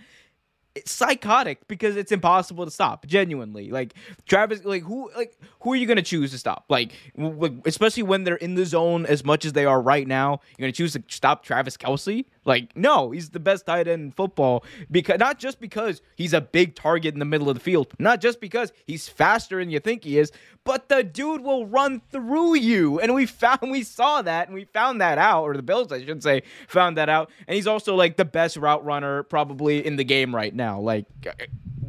it's psychotic because it's impossible to stop. Genuinely, like Travis, like who, like who are you gonna choose to stop? Like, w- especially when they're in the zone as much as they are right now, you're gonna choose to stop Travis Kelce? Like, no, he's the best tight end in football because not just because he's a big target in the middle of the field, not just because he's faster than you think he is, but the dude will run through you. And we found we saw that and we found that out, or the Bills, I should say, found that out. And he's also like the best route runner probably in the game right now, like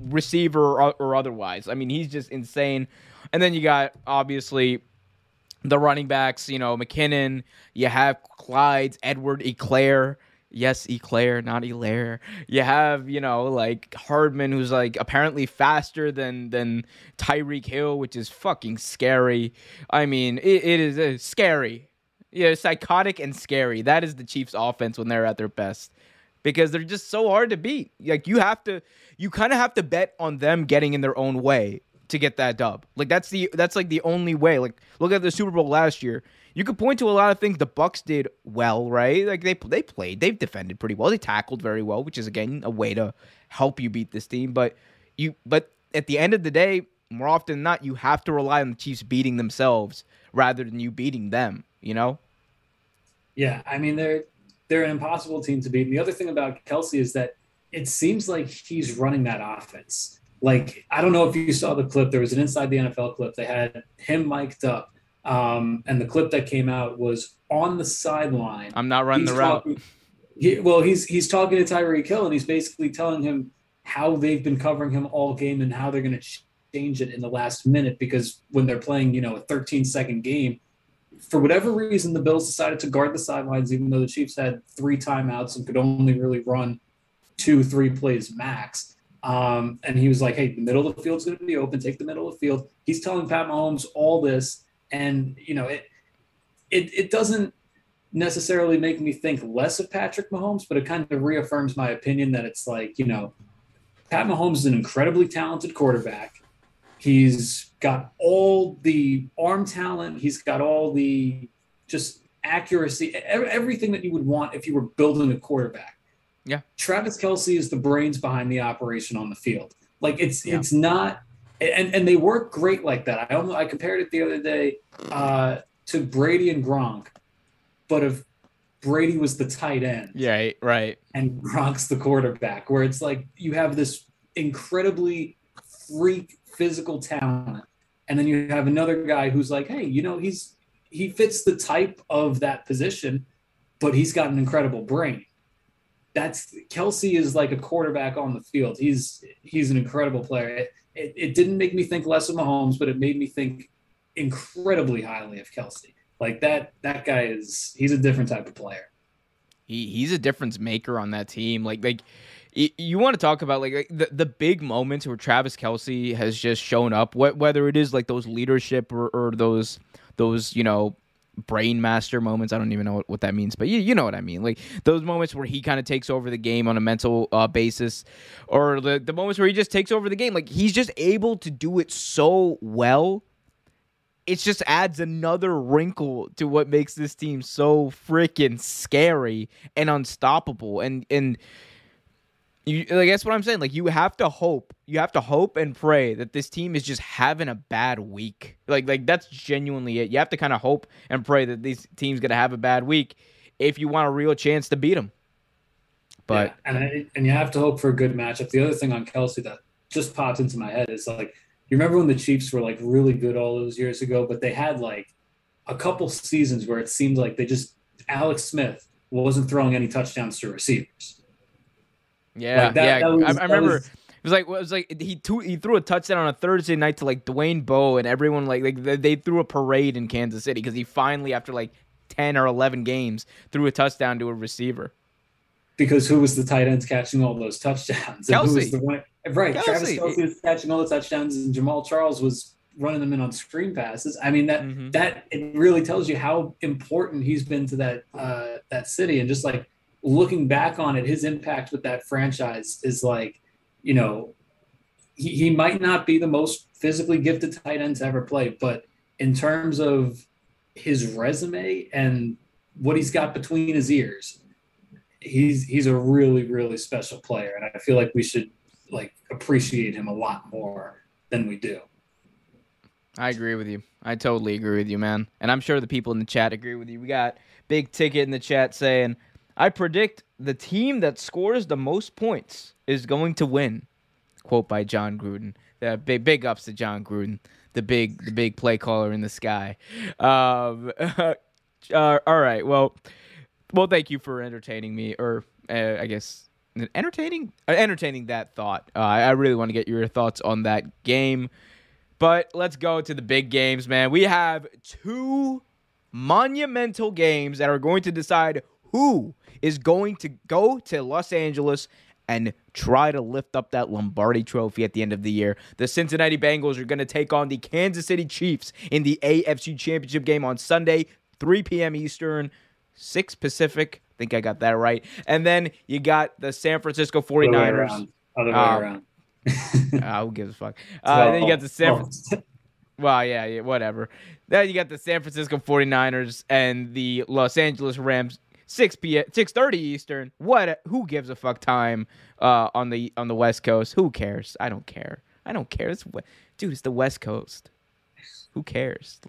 receiver or, or otherwise. I mean, he's just insane. And then you got obviously the running backs, you know, McKinnon, you have Clyde's, Edward Eclair yes, Eclair, not Elaire. You have, you know, like Hardman, who's like apparently faster than than Tyreek Hill, which is fucking scary. I mean, it, it is uh, scary. Yeah, psychotic and scary. That is the Chiefs' offense when they're at their best because they're just so hard to beat. Like you have to, you kind of have to bet on them getting in their own way to get that dub. Like that's the that's like the only way. Like look at the Super Bowl last year you could point to a lot of things the Bucks did well, right? Like they they played, they've defended pretty well, they tackled very well, which is again a way to help you beat this team. But you, but at the end of the day, more often than not, you have to rely on the Chiefs beating themselves rather than you beating them. You know? Yeah, I mean they're they're an impossible team to beat. And the other thing about Kelce is that it seems like he's running that offense. Like I don't know if you saw the clip. There was an inside the NFL clip. They had him mic'd up um, and the clip that came out was on the sideline. I'm not running he's the route. Talking, he, well, he's he's talking to Tyreek Hill, and he's basically telling him how they've been covering him all game and how they're going to change it in the last minute because when they're playing, you know, a 13 second game, for whatever reason, the Bills decided to guard the sidelines, even though the Chiefs had three timeouts and could only really run two, three plays max. Um, and he was like, "Hey, the middle of the field's going to be open. Take the middle of the field." He's telling Pat Mahomes all this and you know it it it doesn't necessarily make me think less of Patrick Mahomes, but it kind of reaffirms my opinion that it's like you know Pat Mahomes is an incredibly talented quarterback. He's got all the arm talent. He's got all the just accuracy, everything that you would want if you were building a quarterback. Yeah. Travis Kelce is the brains behind the operation on the field. Like it's yeah. it's not and and they work great like that. I almost I compared it the other day uh, to Brady and Gronk, but if Brady was the tight end, yeah, right, and Gronk's the quarterback, where it's like you have this incredibly freak physical talent, and then you have another guy who's like, hey, you know, he's he fits the type of that position, but he's got an incredible brain. That's Kelce is like a quarterback on the field. He's he's an incredible player it, it didn't make me think less of Mahomes, but it made me think incredibly highly of Kelce. Like that, that guy is he's a different type of player. He he's a difference maker on that team. Like like you want to talk about like, like, the, the big moments where Travis Kelce has just shown up, wh- whether it is like those leadership or, or those those you know brain master moments. I don't even know what, what that means, but you, you know what I mean. Like those moments where he kind of takes over the game on a mental uh, basis, or the, the moments where he just takes over the game. Like he's just able to do it so well. It just adds another wrinkle to what makes this team so freaking scary and unstoppable. And and you like that's what I'm saying. Like you have to hope, you have to hope and pray that this team is just having a bad week. Like like that's genuinely it. You have to kind of hope and pray that these team's gonna have a bad week if you want a real chance to beat them. But yeah, and and you have to hope for a good matchup. The other thing on Kelce that just popped into my head is like you remember when the Chiefs were like really good all those years ago, but they had like a couple seasons where it seemed like they just Alex Smith wasn't throwing any touchdowns to receivers yeah, like that, yeah. That was, I, I remember. Was, it was like it was like he threw, he threw a touchdown on a Thursday night to like Dwayne Bowe and everyone like like they, they threw a parade in Kansas City because he finally after like ten or eleven games threw a touchdown to a receiver. Because who was the tight ends catching all those touchdowns? Kelce. who was the one? Right, Kelce. Travis Kelce was catching all the touchdowns, and Jamaal Charles was running them in on screen passes. I mean that mm-hmm. that it really tells you how important he's been to that uh, that city, and just like looking back on it, his impact with that franchise is like, you know, he, he might not be the most physically gifted tight end to ever play, but in terms of his resume and what he's got between his ears, he's he's a really really special player, and I feel like we should like appreciate him a lot more than we do. I agree with you. I totally agree with you, man. And I'm sure the people in the chat agree with you. We got big ticket in the chat saying I predict the team that scores the most points is going to win. Quote by Jon Gruden. Uh, big big ups to Jon Gruden, the big the big play caller in the sky. Um, <laughs> uh, all right, well, well, thank you for entertaining me, or uh, I guess entertaining uh, entertaining that thought. Uh, I really want to get your thoughts on that game. But let's go to the big games, man. We have two monumental games that are going to decide who is going to go to Los Angeles and try to lift up that Lombardi trophy at the end of the year. The Cincinnati Bengals are going to take on the Kansas City Chiefs in the AFC Championship game on Sunday, 3 p.m. Eastern, 6 Pacific. I think I got that right. And then you got the San Francisco 49ers. Other way around. uh, <laughs> who gives a fuck? Uh, then you got the San Well, yeah, yeah, whatever. Then you got the San Francisco 49ers and the Los Angeles Rams 6 p.m. 6:30 Eastern. What? Who gives a fuck time uh, on the on the West Coast? Who cares? I don't care. I don't care. It's, dude, it's the West Coast. Who cares?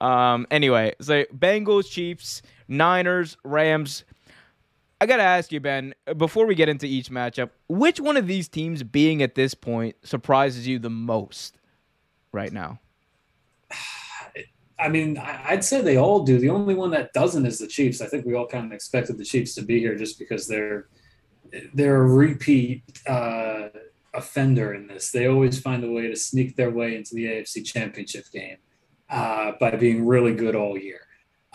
Um. Anyway, so Bengals, Chiefs, Niners, Rams. I gotta ask you, Ben, before we get into each matchup, which one of these teams, being at this point, surprises you the most right now? I mean, I'd say they all do. The only one that doesn't is the Chiefs. I think we all kind of expected the Chiefs to be here just because they're they're a repeat uh, offender in this. They always find a way to sneak their way into the AFC Championship game uh, by being really good all year.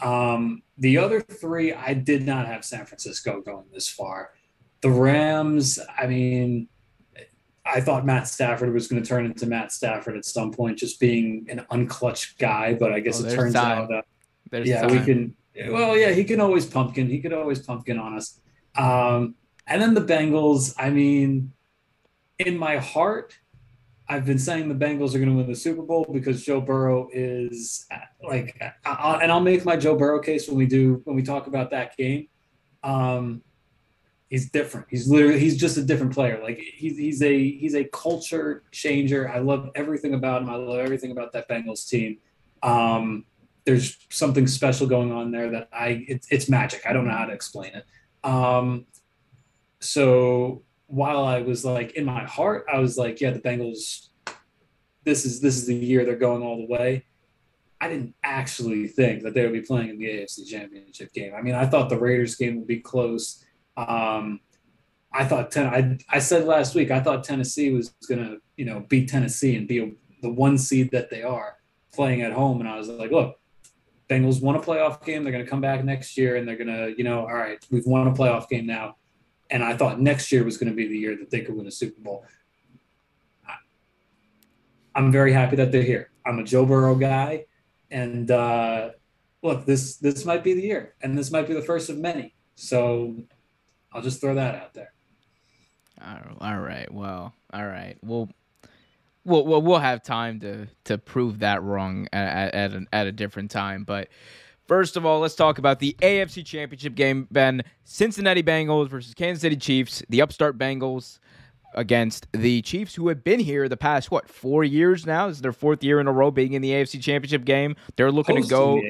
Um, the other three, I did not have San Francisco going this far. The Rams, I mean, I thought Matt Stafford was going to turn into Matt Stafford at some point, just being an unclutched guy. But I guess oh, it turns time. out that there's yeah, time. we can. Well, yeah, he can always pumpkin. He could always pumpkin on us. Um, and then the Bengals. I mean, in my heart, I've been saying the Bengals are going to win the Super Bowl because Joe Burrow is like, I, and I'll make my Joe Burrow case when we do when we talk about that game. Um, he's different. He's literally he's just a different player. Like he's he's a he's a culture changer. I love everything about him. I love everything about that Bengals team. Um, there's something special going on there that I it's, it's magic. I don't know how to explain it. Um, so while I was like in my heart, I was like, yeah, the Bengals. This is this is the year they're going all the way. I didn't actually think that they would be playing in the AFC Championship game. I mean, I thought the Raiders game would be close. Um, I thought ten. I I said last week I thought Tennessee was going to you know beat Tennessee and be a, the one seed that they are playing at home, and I was like, look, Bengals won a playoff game. They're going to come back next year, and they're going to you know all right, we've won a playoff game now, and I thought next year was going to be the year that they could win a Super Bowl. I'm very happy that they're here. I'm a Joe Burrow guy, and uh, look, this this might be the year, and this might be the first of many. So I'll just throw that out there. All right. Well, all right. Well, we'll we'll, have time to to prove that wrong at at, at, a, at a different time. But first of all, let's talk about the AFC Championship game. Ben, Cincinnati Bengals versus Kansas City Chiefs. The upstart Bengals against the Chiefs, who have been here the past what four years now. This is their fourth year in a row being in the AFC Championship game. They're looking hosting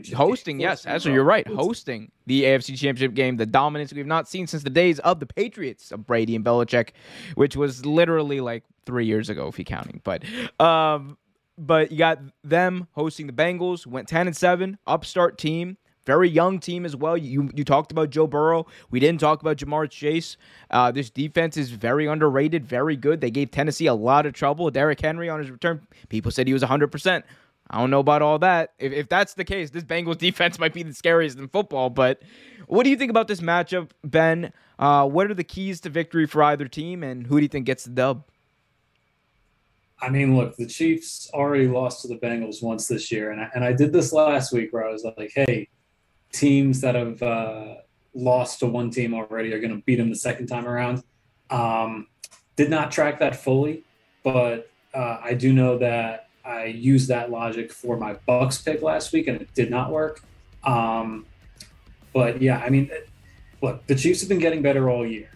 to go hosting. Yes, actually, you're right. Hosting the AFC Championship game, the dominance we've not seen since the days of the Patriots of Brady and Belichick, which was literally like three years ago, if you're counting. But um, but you got them hosting the Bengals. Went ten and seven, upstart team very young team as well. You you talked about Joe Burrow. We didn't talk about Ja'Marr Chase. Uh, this defense is very underrated, very good. They gave Tennessee a lot of trouble. Derrick Henry on his return, people said he was 100%. I don't know about all that. If, if that's the case, this Bengals <laughs> defense might be the scariest in football. But what do you think about this matchup, Ben? Uh, what are the keys to victory for either team, and who do you think gets the dub? I mean, look, the Chiefs already lost to the Bengals once this year, and I, and I did this last week where I was like, "Hey, teams that have uh, lost to one team already are going to beat them the second time around. Um, did not track that fully, but uh, I do know that I used that logic for my Bucks pick last week, and it did not work. Um, but yeah, I mean, look, the Chiefs have been getting better all year,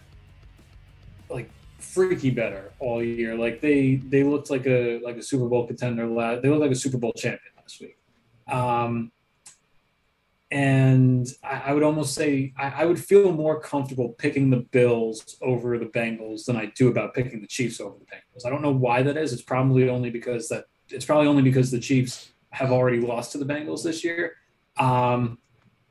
like freaky better all year. Like they they looked like a like a Super Bowl contender. They looked like a Super Bowl champion last week. Um, and I, I, would almost say I, I, would feel more comfortable picking the Bills over the Bengals than I do about picking the Chiefs over the Bengals. I don't know why that is. It's probably only because that it's probably only because the Chiefs have already lost to the Bengals this year. Um,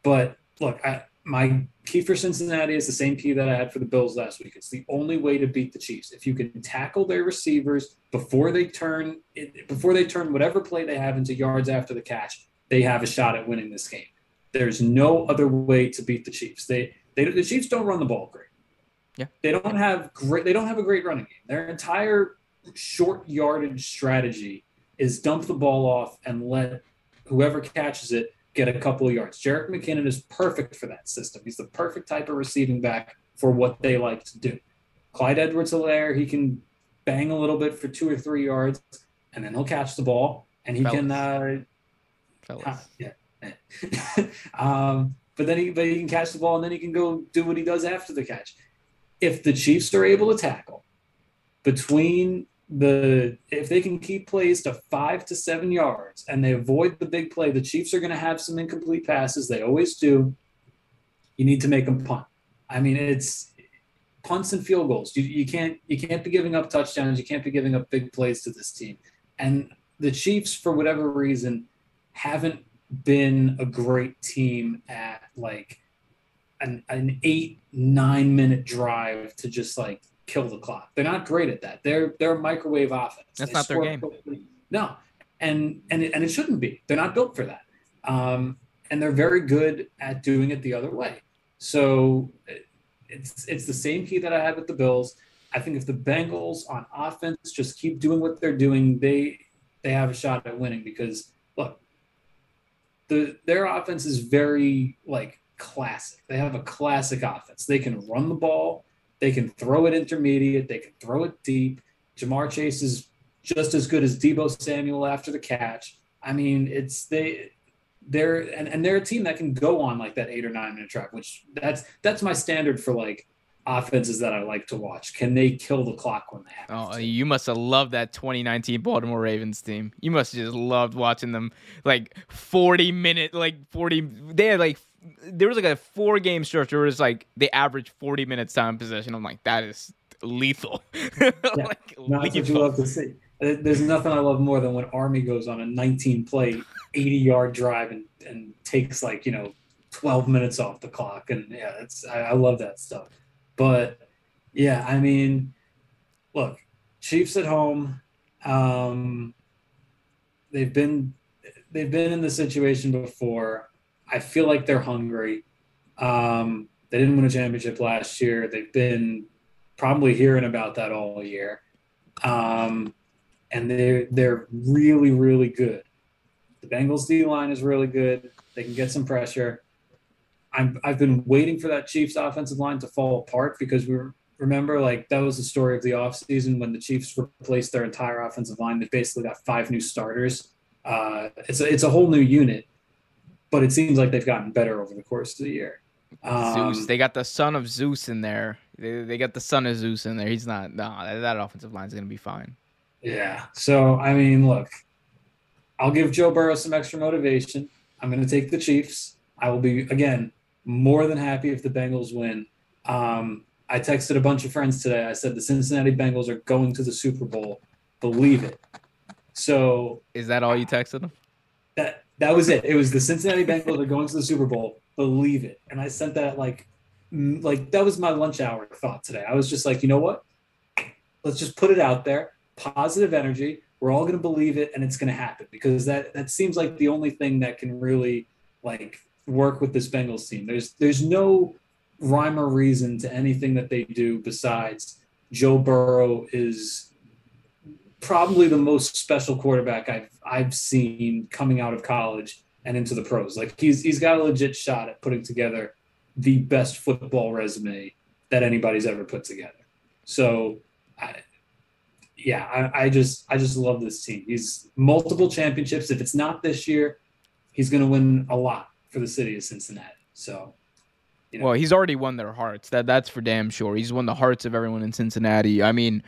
but look, I, my key for Cincinnati is the same key that I had for the Bills last week. It's the only way to beat the Chiefs. If you can tackle their receivers before they turn before they turn whatever play they have into yards after the catch, they have a shot at winning this game. There's no other way to beat the Chiefs. They, they the Chiefs don't run the ball great. Yeah. They don't have great they don't have a great running game. Their entire short yardage strategy is dump the ball off and let whoever catches it get a couple of yards. Jerick McKinnon is perfect for that system. He's the perfect type of receiving back for what they like to do. Clyde Edwards Helaire, he can bang a little bit for two or three yards, and then he'll catch the ball and he Fellas. can uh, Fellas. yeah, <laughs> um, but then he but he can catch the ball and then he can go do what he does after the catch. If the Chiefs are able to tackle between the if they can keep plays to five to seven yards and they avoid the big play, the Chiefs are going to have some incomplete passes. They always do. You need to make them punt. I mean, it's punts and field goals. You, you can't you can't be giving up touchdowns. You can't be giving up big plays to this team. And the Chiefs, for whatever reason, haven't been a great team at like an, an eight nine minute drive to just like kill the clock. They're not great at that. They're they're a microwave offense. That's they not their game. Quickly. No, and and it, and it shouldn't be. They're not built for that. Um, and they're very good at doing it the other way. So it's it's the same key that I had with the Bills. I think if the Bengals on offense just keep doing what they're doing, they they have a shot at winning because the their offense is very like classic. They have a classic offense. They can run the ball, they can throw it intermediate, they can throw it deep. Ja'Marr Chase is just as good as Deebo Samuel after the catch. I mean, it's they they're and, and they're a team that can go on like that eight or nine minute drive, which that's that's my standard for like offenses that I like to watch. Can they kill the clock when they have? Oh, you must have loved that 2019 Baltimore Ravens team. You must have just loved watching them like 40 minute, like 40. They had like there was like a four game stretch where it was like they averaged 40 minutes time possession. I'm like that is lethal. <laughs> yeah, like, no, that's what you love to see. There's nothing I love more than when Army goes on a 19 play, 80 yard drive and, and takes like you know 12 minutes off the clock. And yeah, it's I, I love that stuff. But yeah, I mean, look, Chiefs at home. Um, they've been they've been in the situation before. I feel like they're hungry. Um, they didn't win a championship last year. They've been probably hearing about that all year. Um, and they're they're really really good. The Bengals D line is really good. They can get some pressure. I'm, I've been waiting for that Chiefs offensive line to fall apart because we remember like that was the story of the offseason when the Chiefs replaced their entire offensive line. They basically got five new starters. Uh, it's a, it's a whole new unit, but it seems like they've gotten better over the course of the year. Um, Zeus, they got the son of Zeus in there. They, they got the son of Zeus in there. He's not. No, that, that offensive line is gonna be fine. Yeah. So I mean, look, I'll give Joe Burrow some extra motivation. I'm gonna take the Chiefs. I will be again more than happy if the Bengals win. Um, I texted a bunch of friends today. I said the Cincinnati Bengals are going to the Super Bowl. Believe it. So is that all you texted them? That that was it. It was the Cincinnati Bengals are going to the Super Bowl. Believe it. And I sent that like like that was my lunch hour thought today. I was just like, you know what? Let's just put it out there. Positive energy. We're all going to believe it, and it's going to happen because that that seems like the only thing that can really like work with this Bengals team. There's there's no rhyme or reason to anything that they do besides Joe Burrow is probably the most special quarterback I've I've seen coming out of college and into the pros. Like he's he's got a legit shot at putting together the best football resume that anybody's ever put together. So, I, yeah, I, I just I just love this team. He's multiple championships. If it's not this year, he's going to win a lot for the city of Cincinnati. So, you know. well, he's already won their hearts. That that's for damn sure. He's won the hearts of everyone in Cincinnati. I mean,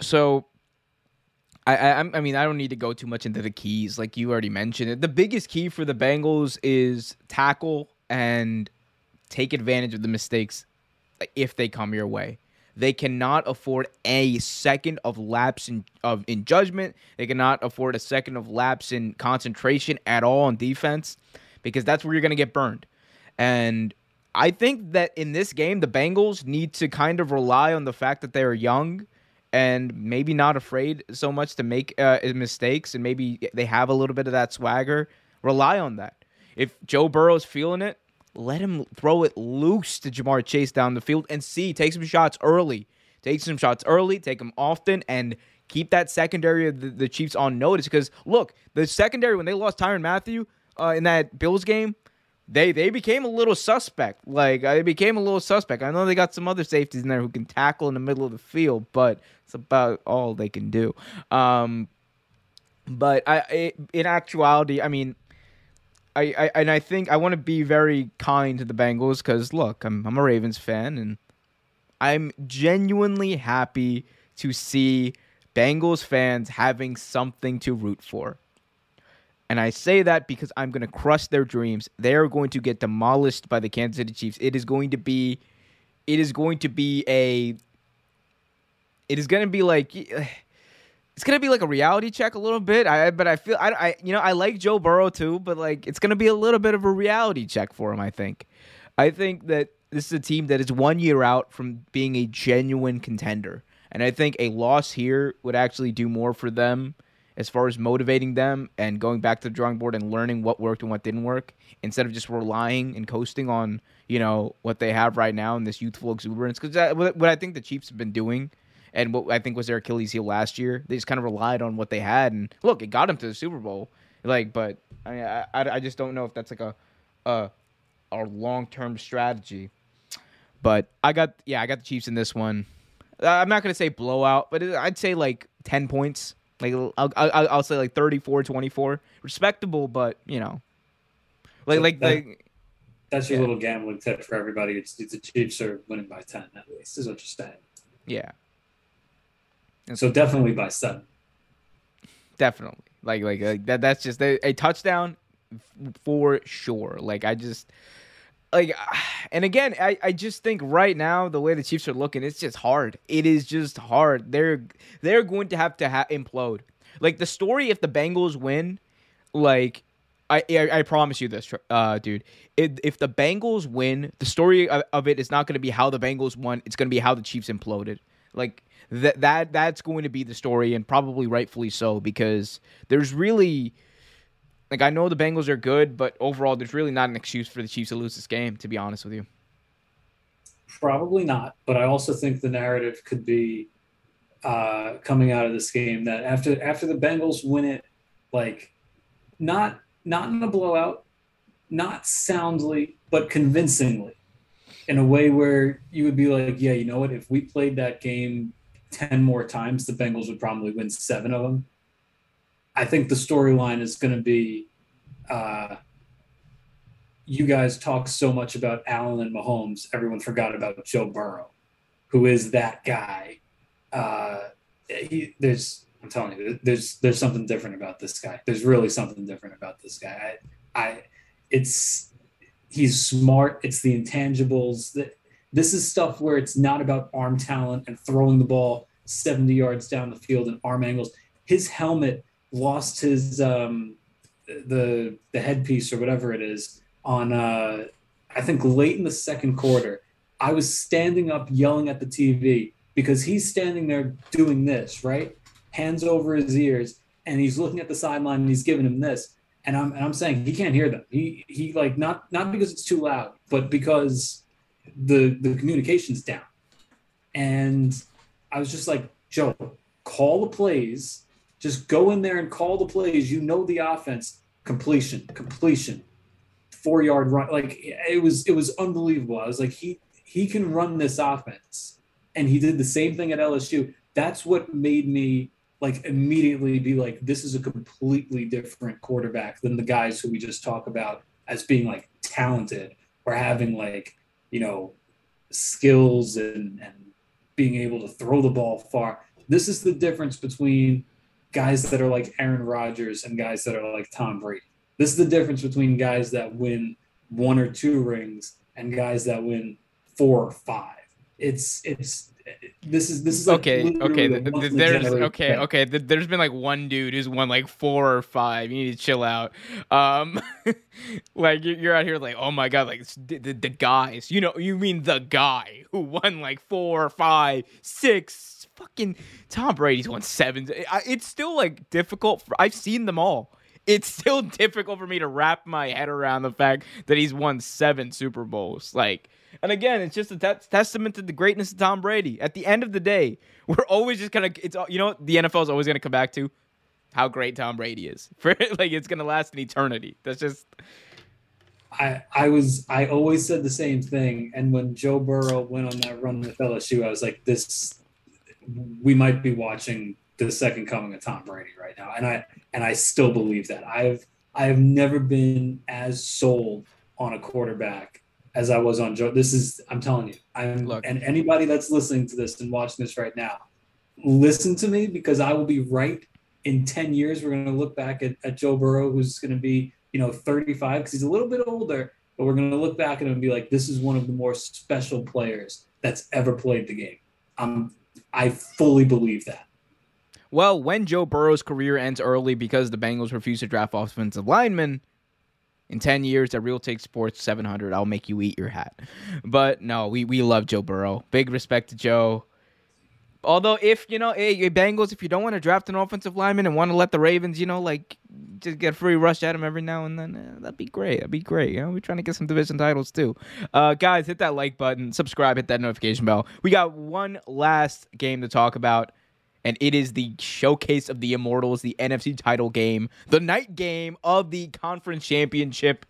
so I, I, I mean I don't need to go too much into the keys like you already mentioned it. The biggest key for the Bengals is tackle and take advantage of the mistakes if they come your way. They cannot afford a second of lapse in of in judgment. They cannot afford a second of lapse in concentration at all on defense because that's where you're going to get burned. And I think that in this game the Bengals need to kind of rely on the fact that they're young and maybe not afraid so much to make uh, mistakes and maybe they have a little bit of that swagger. Rely on that. If Joe Burrow's feeling it, let him throw it loose to Ja'Marr Chase down the field and see. Take some shots early. Take some shots early. Take them often and keep that secondary of the, the Chiefs on notice. Because look, the secondary when they lost Tyrann Mathieu uh, in that Bills game, they they became a little suspect. Like they became a little suspect. I know they got some other safeties in there who can tackle in the middle of the field, but it's about all they can do. Um, but I, in actuality, I mean, I, I and I think I want to be very kind to the Bengals because look, I'm I'm a Ravens fan and I'm genuinely happy to see Bengals fans having something to root for. And I say that because I'm going to crush their dreams. They are going to get demolished by the Kansas City Chiefs. It is going to be it is going to be a it is going to be like <sighs> it's gonna be like a reality check a little bit. I but I feel I, I you know I like Joe Burrow too, but like it's gonna be a little bit of a reality check for him. I think. I think that this is a team that is one year out from being a genuine contender, and I think a loss here would actually do more for them as far as motivating them and going back to the drawing board and learning what worked and what didn't work instead of just relying and coasting on you know what they have right now in this youthful exuberance. Because what I think the Chiefs have been doing and what I think was their Achilles heel last year. They just kind of relied on what they had, and look, it got them to the Super Bowl. Like, but I mean, I, I just don't know if that's like a a, a long term strategy. But I got yeah, I got the Chiefs in this one. I'm not gonna say blowout, but I'd say like ten points. Like I'll, I'll, I'll say like 34, 24. respectable, but you know, like so like that, like. That's your yeah. little gambling tip for everybody. It's, it's the Chiefs are winning by ten at least. Is what you're saying. Yeah, And so definitely by seven. Definitely, like like, like that. That's just a, a touchdown for sure. Like I just like <sighs> and again I, I just think right now the way the chiefs are looking it's just hard it is just hard they're they're going to have to ha- implode like the story if the bengals win like I, I, I promise you this, uh, dude. If, if the Bengals win, the story of, of it is not going to be how the Bengals won. It's going to be how the Chiefs imploded. Like that that that's going to be the story, and probably rightfully so, because there's really like I know the Bengals are good, but overall, there's really not an excuse for the Chiefs to lose this game. To be honest with you, probably not. But I also think the narrative could be uh, coming out of this game that after after the Bengals win it, like not not in a blowout, not soundly, but convincingly in a way where you would be like, yeah, you know what? If we played that game 10 more times, the Bengals would probably win seven of them. I think the storyline is going to be uh, you guys talk so much about Allen and Mahomes, everyone forgot about Joe Burrow, who is that guy. Uh, he, there's, I'm telling you, there's there's something different about this guy. There's really something different about this guy. I, I it's he's smart. It's the intangibles that this is stuff where it's not about arm talent and throwing the ball 70 yards down the field and arm angles. His helmet lost his um, the the headpiece or whatever it is on uh, I think late in the second quarter. I was standing up yelling at the TV because he's standing there doing this, right? Hands over his ears, and he's looking at the sideline and he's giving him this. And I'm and I'm saying he can't hear them. He he like not not because it's too loud, but because the the communication's down. And I was just like, Joe, call the plays. Just go in there and call the plays. You know the offense. Completion, completion, four yard run. Like it was it was unbelievable. I was like, he he can run this offense. And he did the same thing at LSU. That's what made me like immediately be like, this is a completely different quarterback than the guys who we just talk about as being like talented or having like, you know, skills and, and being able to throw the ball far. This is the difference between guys that are like Aaron Rodgers and guys that are like Tom Brady. This is the difference between guys that win one or two rings and guys that win four or five. It's it's this is this is like okay okay there's okay thing. okay there's been like one dude who's won like four or five. You need to chill out. Um <laughs> like you're out here like oh my god like the, the, the guys. You know you mean the guy who won like four five six fucking tom brady's won seven it's still like difficult for, i've seen them all it's still <laughs> difficult for me to wrap my head around the fact that he's won seven Super Bowls. Like, and again, it's just a t- testament to the greatness of Tom Brady. At the end of the day, <laughs> we're always just gonna. It's you know the NFL is always gonna come back to how great Tom Brady is. <laughs> For like, it's gonna last an eternity. That's just. I I was I always said the same thing, and when Joe Burrow went on that run with LSU, I was like, this. We might be watching the second coming of Tom Brady right now, and I and I still believe that. I've I have never been as sold on a quarterback as I was on Joe. This is I'm telling you. I'm Look. and anybody that's listening to this and watching this right now, listen to me because I will be right in 10 years. We're going to look back at, at Joe Burrow, who's going to be, you know, 35 because he's a little bit older, but we're going to look back at him and be like, this is one of the more special players that's ever played the game. I'm, I fully believe that. Well, when Joe Burrow's career ends early because the Bengals refuse to draft offensive linemen, in 10 years at Real Take Sports 700, I'll make you eat your hat. But no, we, we love Joe Burrow. Big respect to Joe. Although, if, you know, hey, Bengals, if you don't want to draft an offensive lineman and want to let the Ravens, you know, like, just get free rush at him every now and then, eh, that'd be great. That'd be great. You know, we're trying to get some division titles too. Uh, guys, hit that like button, subscribe, hit that notification bell. We got one last game to talk about and it is the showcase of the Immortals, the NFC title game, the night game of the conference championship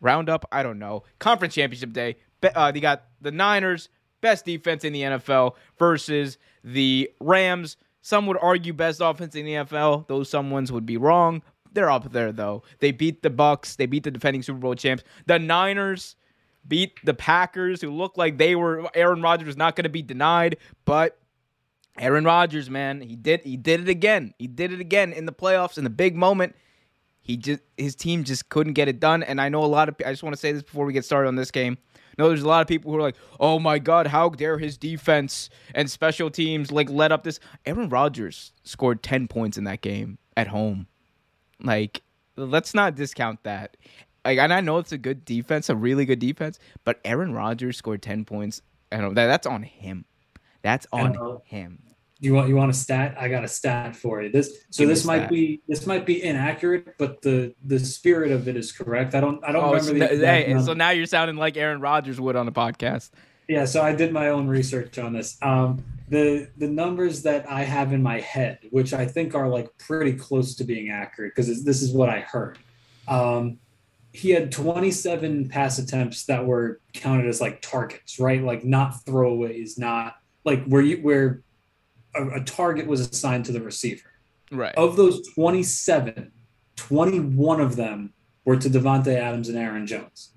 roundup. I don't know. Conference championship day. Uh, they got the Niners, best defense in the NFL, versus the Rams. Some would argue best offense in the NFL. Those someone's would be wrong. They're up there though. They beat the Bucks. They beat the defending Super Bowl champs. The Niners beat the Packers, who looked like they were Aaron Rodgers was not going to be denied, but Aaron Rodgers, man, he did he did it again. He did it again in the playoffs in the big moment. He just his team just couldn't get it done. And I know a lot of I just want to say this before we get started on this game. No, there's a lot of people who are like, "Oh my God, how dare his defense and special teams like let up this?" Aaron Rodgers scored ten points in that game at home. Like, let's not discount that. Like, and I know it's a good defense, a really good defense, but Aaron Rodgers scored ten points. I know that that's on him. That's on uh, him. You want you want a stat? I got a stat for you. This so this might be this might be inaccurate, but the the spirit of it is correct. I don't I don't oh, remember. So, hey, so now you're sounding like Aaron Rodgers would on a podcast. Yeah, so I did my own research on this. Um, the the numbers that I have in my head, which I think are like pretty close to being accurate, because this is what I heard. Um, he had 27 pass attempts that were counted as like targets, right? Like not throwaways, not like where you where a, a target was assigned to the receiver. Right. Of those 27, 21 of them were to Davante Adams and Aaron Jones.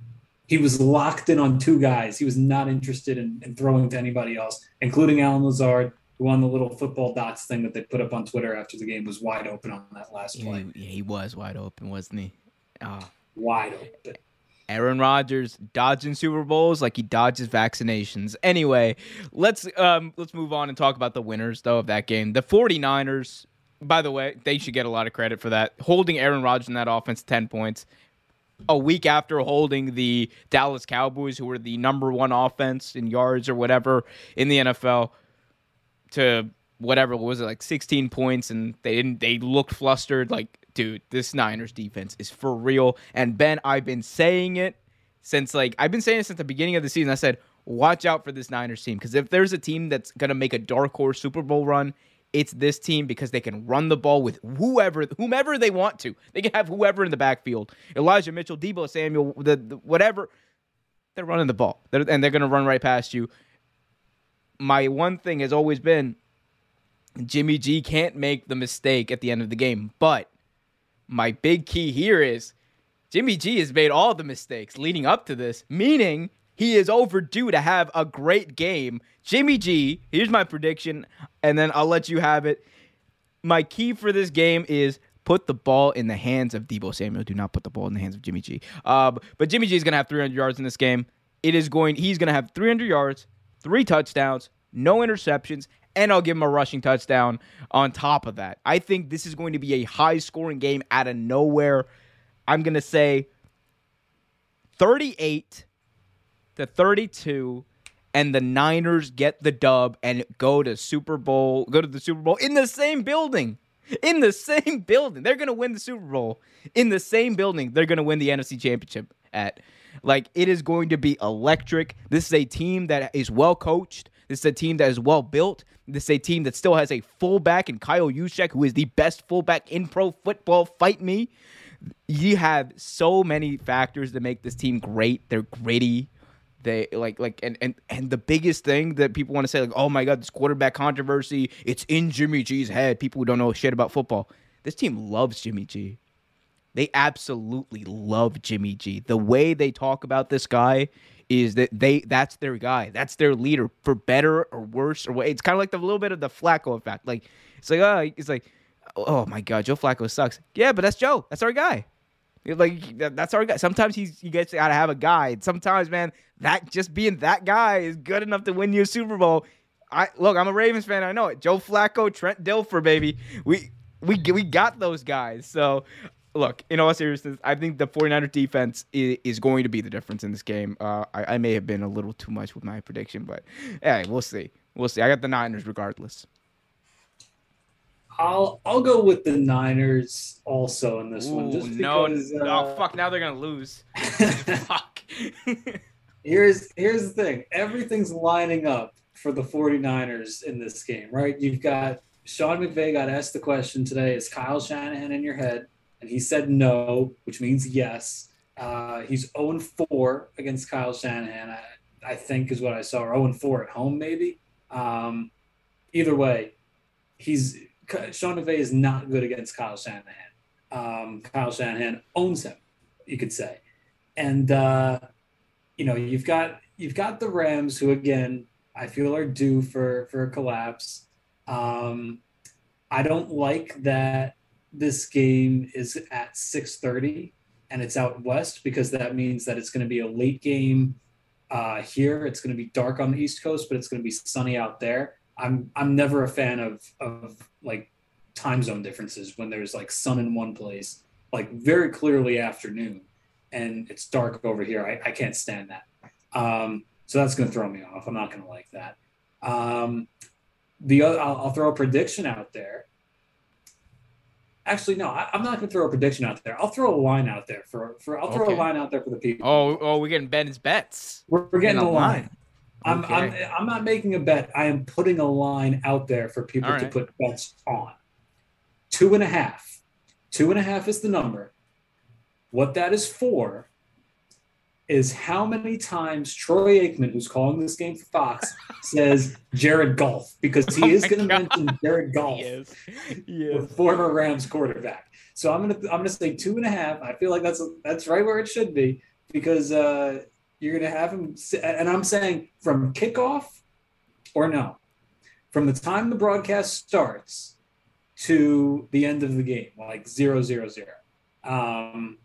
He was locked in on two guys. He was not interested in, in throwing to anybody else, including Allen Lazard, who on the little football dots thing that they put up on Twitter after the game was wide open on that last play. He, he was wide open, wasn't he? Oh. Wide open. Aaron Rodgers dodging Super Bowls like he dodges vaccinations. Anyway, let's um let's move on and talk about the winners though of that game. The 49ers, by the way, they should get a lot of credit for that. Holding Aaron Rodgers in that offense 10 points. A week after holding the Dallas Cowboys, who were the number one offense in yards or whatever in the NFL, to whatever was it like 16 points, and they didn't. They looked flustered. Like dude, this Niners defense is for real. And Ben, I've been saying it since like I've been saying it since the beginning of the season. I said, watch out for this Niners team because if there's a team that's gonna make a dark horse Super Bowl run, it's this team because they can run the ball with whoever, whomever they want to. They can have whoever in the backfield. Elijah Mitchell, Deebo Samuel, the, the whatever. They're running the ball, they're, and they're gonna run right past you. My one thing has always been Jimmy G can't make the mistake at the end of the game, but my big key here is Jimmy G has made all the mistakes leading up to this, meaning he is overdue to have a great game. Jimmy G, here's my prediction, and then I'll let you have it. My key for this game is put the ball in the hands of Deebo Samuel. Do not put the ball in the hands of Jimmy G. Uh, but Jimmy G is going to have 300 yards in this game. It is going. He's going to have 300 yards, three touchdowns, no interceptions, and I'll give him a rushing touchdown on top of that. I think this is going to be a high scoring game out of nowhere. I'm going to say 38 to 32 and the Niners get the dub and go to Super Bowl, go to the Super Bowl in the same building. In the same <laughs> building. They're going to win the Super Bowl in the same building. They're going to win the NFC Championship at. Like it is going to be electric. This is a team that is well coached. This is a team that is well built. This is a team that still has a fullback in Kyle Juszczyk, who is the best fullback in pro football. Fight me. You have so many factors that make this team great. They're gritty. They like like and and and the biggest thing that people want to say like, oh my god, this quarterback controversy. It's in Jimmy G's head. People who don't know shit about football. This team loves Jimmy G. They absolutely love Jimmy G. The way they talk about this guy is that they that's their guy. That's their leader for better or worse or what. It's kind of like the little bit of the Flacco effect. Like it's like oh, it's like oh my god, Joe Flacco sucks. Yeah, but that's Joe. That's our guy. Like that's our guy. Sometimes he's you guys gotta have a guy. Sometimes, man, that just being that guy is good enough to win you a Super Bowl. I look, I'm a Ravens fan. I know it. Joe Flacco, Trent Dilfer, baby. We we we got those guys. So look, in all seriousness, I think the 49er defense is, is going to be the difference in this game. Uh, I, I, may have been a little too much with my prediction, but hey, we'll see. We'll see. I got the Niners regardless. I'll I'll go with the Niners also in this Ooh, one. Just because, no, uh, oh fuck! Now they're gonna lose. <laughs> fuck. here's here's the thing. Everything's lining up for the 49ers in this game, right? You've got Sean McVay got asked the question today: Is Kyle Shanahan in your head? And he said no, which means yes. Uh, he's 0 4 against Kyle Shanahan, I, I, think is what I saw, or 0 4 at home, maybe. Um, either way, he's Sean McVay is not good against Kyle Shanahan. Um, Kyle Shanahan owns him, you could say, and uh, you know you've got you've got the Rams, who again I feel are due for for a collapse. Um, I don't like that this game is at 6:30 and it's out west because that means that it's going to be a late game uh, here. It's going to be dark on the East Coast, but it's going to be sunny out there. I'm I'm never a fan of of like time zone differences when there's like sun in one place, like very clearly afternoon, and it's dark over here. I, I can't stand that. Um, so that's going to throw me off. I'm not going to like that. Um, the other, I'll, I'll throw a prediction out there Actually, no, I, am not going to throw a prediction out there. I'll throw a line out there for for. I'll throw okay. a line out there for the people. Oh, oh, we're getting Ben's bets. We're, we're getting a line. line. Okay. I'm, I'm I'm not making a bet. I am putting a line out there for people right. to put bets on. Two and a half. Two and a half is the number. What that is for is how many times Troy Aikman, who's calling this game for Fox, <laughs> says Jared Goff because he oh is going to mention Jared Goff, yes. Yes. the former Rams quarterback. So I'm gonna I'm gonna say two and a half. I feel like that's that's right where it should be because uh, you're gonna have him. And I'm saying from kickoff or no, from the time the broadcast starts to the end of the game, like zero zero zero, um,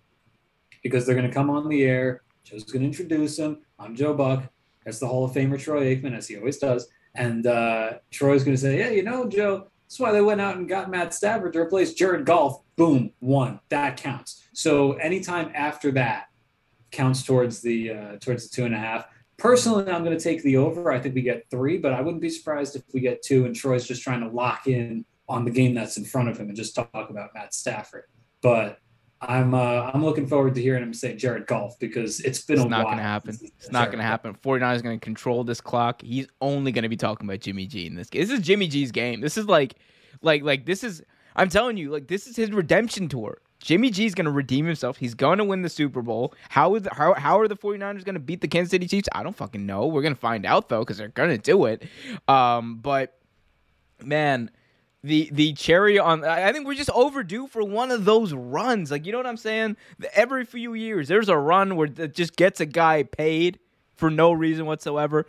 because they're gonna come on the air Joe's going to introduce him. I'm Joe Buck. That's the Hall of Famer Troy Aikman, as he always does. And uh, Troy's going to say, "Yeah, you know, Joe, that's why they went out and got Matt Stafford to replace Jared Goff. Boom, one. That counts. So anytime after that counts towards the uh, towards the two and a half. Personally, I'm going to take the over. I think we get three, but I wouldn't be surprised if we get two. And Troy's just trying to lock in on the game that's in front of him and just talk about Matt Stafford. But I'm uh, I'm looking forward to hearing him say Jared Goff because it's been it's a not going to happen. It's not going to happen. 49 is going to control this clock. He's only going to be talking about Jimmy G in this game. This is Jimmy G's game. This is like like like this is I'm telling you like this is his redemption tour. Jimmy G's going to redeem himself. He's going to win the Super Bowl. How is how how are the 49ers going to beat the Kansas City Chiefs? I don't fucking know. We're going to find out though cuz they're going to do it. Um but man, the the cherry on I think we're just overdue for one of those runs. Like you know what I'm saying? Every few years there's a run where it just gets a guy paid for no reason whatsoever.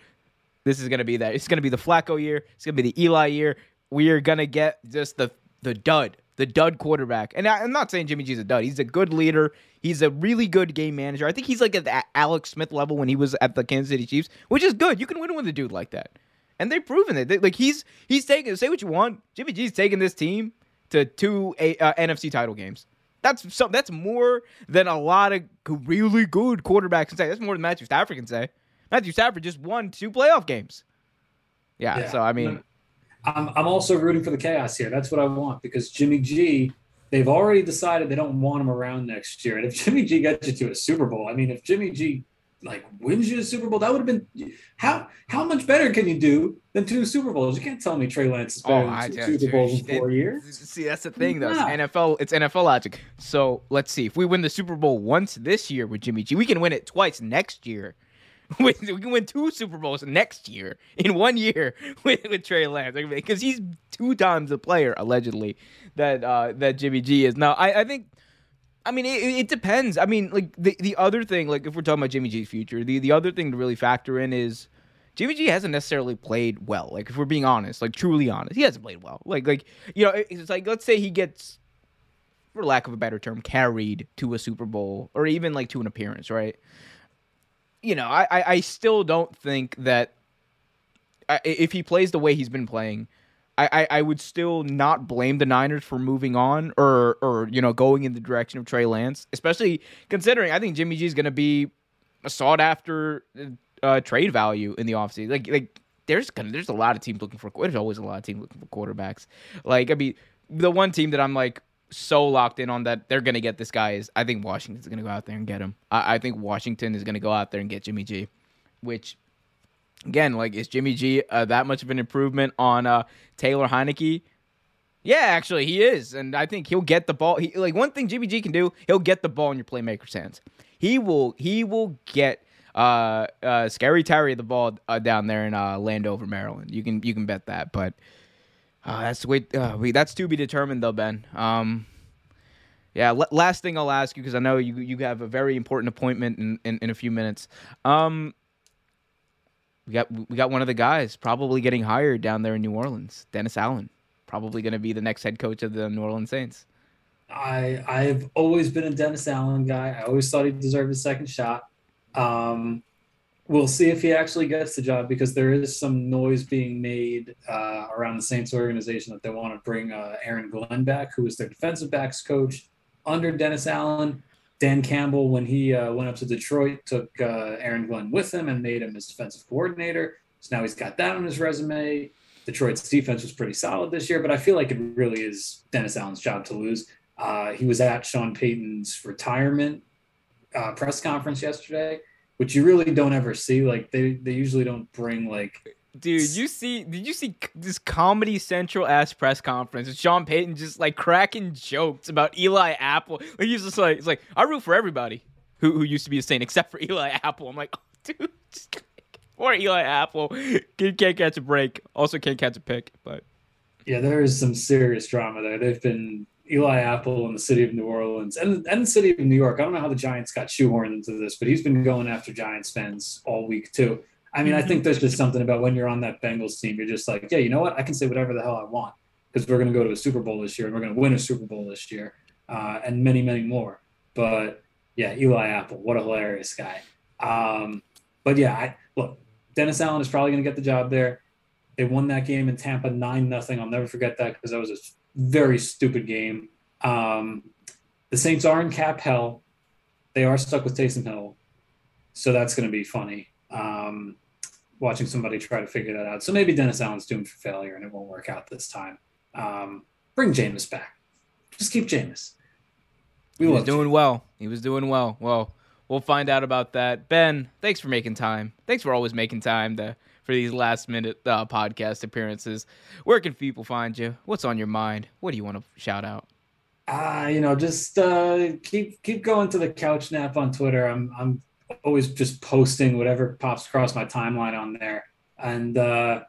This is gonna be that. It's gonna be the Flacco year. It's gonna be the Eli year. We are gonna get just the the dud, the dud quarterback. And I, am not saying Jimmy G's a dud. He's a good leader. He's a really good game manager. I think he's like at the Alex Smith level when he was at the Kansas City Chiefs, which is good. You can win with a dude like that and they've proven it. They, like he's he's taking say what you want. Jimmy G's taking this team to two a, uh, NFC title games. That's so that's more than a lot of really good quarterbacks can say. That's more than Matthew Stafford can say. Matthew Stafford just won two playoff games. Yeah, yeah. so I mean, I'm I'm also rooting for the chaos here. That's what I want because Jimmy G. They've already decided they don't want him around next year. And if Jimmy G gets you to a Super Bowl, I mean, if Jimmy G like wins you a Super Bowl, that would have been how how much better can you do than two Super Bowls? You can't tell me Trey Lance is better oh, than two Super Bowls in four it, years. See, that's the thing though. It's NFL, it's NFL logic. So let's see. If we win the Super Bowl once this year with Jimmy G, we can win it twice next year. <laughs> we can win two Super Bowls next year in one year <laughs> with, with Trey Lance because he's two times the player allegedly that uh, that Jimmy G is. Now I, I think I mean, it, it, depends. I mean, like the the other thing, like if we're talking about Jimmy G's future, the the other thing to really factor in is Jimmy G hasn't necessarily played well. Like if we're being honest, like truly honest, he hasn't played well. Like like you know, it's like let's say he gets, for lack of a better term, carried to a Super Bowl or even like to an appearance, right? You know, I I, I still don't think that if he plays the way he's been playing I, I, I would still not blame the Niners for moving on or or you know going in the direction of Trey Lance, especially considering I think Jimmy G is going to be a sought after uh, trade value in the offseason. Like like there's gonna there's a lot of teams looking for there's always a lot of teams looking for quarterbacks. Like I mean the one team that I'm like so locked in on that they're gonna get this guy is I think Washington's gonna go out there and get him. I, I think Washington is gonna go out there and get Jimmy G, which again, like is Jimmy G uh, that much of an improvement on uh, Taylor Heinicke? Yeah, actually, he is, and I think he'll get the ball. He, like one thing Jimmy G can do, he'll get the ball in your playmaker's hands. He will. He will get uh, uh, Scary Terry the ball uh, down there in uh, Landover, Maryland. You can you can bet that. But uh, that's way. Uh, we, that's to be determined, though, Ben. Um, yeah. L- last thing I'll ask you because I know you you have a very important appointment in, in, in a few minutes. Um, we got we got one of the guys probably getting hired down there in New Orleans, Dennis Allen, probably going to be the next head coach of the New Orleans Saints. I I've always been a Dennis Allen guy. I always thought he deserved a second shot. Um, we'll see if he actually gets the job because there is some noise being made uh, around the Saints organization that they want to bring uh, Aaron Glenn back, who was their defensive backs coach under Dennis Allen. Dan Campbell, when he uh, went up to Detroit, took uh, Aaron Glenn with him and made him his defensive coordinator. So now he's got that on his resume. Detroit's defense was pretty solid this year, but I feel like it really is Dennis Allen's job to lose. Uh, he was at Sean Payton's retirement uh, press conference yesterday, which you really don't ever see. Like they, they usually don't bring like Dude, you see? Did you see this Comedy Central ass press conference? With Sean Payton just like cracking jokes about Eli Apple. Like he's just like, it's like I root for everybody who who used to be a Saint except for <laughs> Eli Apple. I'm like, oh, <laughs> dude, just, Eli Apple. Kid can't catch a break. Also can't catch a pick. But yeah, there is some serious drama there. They've been Eli Apple in the city of New Orleans and, and the city of New York. I don't know how the Giants got shoehorned into this, but he's been going after Giants fans all week too. I mean, I think mm-hmm. there's just something about when you're on that Bengals team, you're just like, yeah, you know what? I can say whatever the hell I want because we're going to go to a Super Bowl this year and we're going to win a Super Bowl this year uh, and many, many more. But yeah, Eli Apple, what a hilarious guy. Um, but yeah, I, look, Dennis Allen is probably going to get the job there. They won that game in Tampa nine nothing. I'll never forget that because that was a very stupid game. Um, the Saints are in cap hell. They are stuck with Taysom Hill, so that's going to be funny. Um, watching somebody try to figure that out. So maybe Dennis Allen's doomed for failure and it won't work out this time. Um, bring Jameis back. Just keep Jameis. We he was doing well. He was doing well. Well, we'll find out about that. Ben, thanks for making time. Thanks for always making time to for these last minute uh, podcast appearances. Where can people find you? What's on your mind? What do you want to shout out? Uh, you know, just uh, keep keep going to the couch nap on Twitter. I'm I'm always just posting whatever pops across my timeline on there. And uh,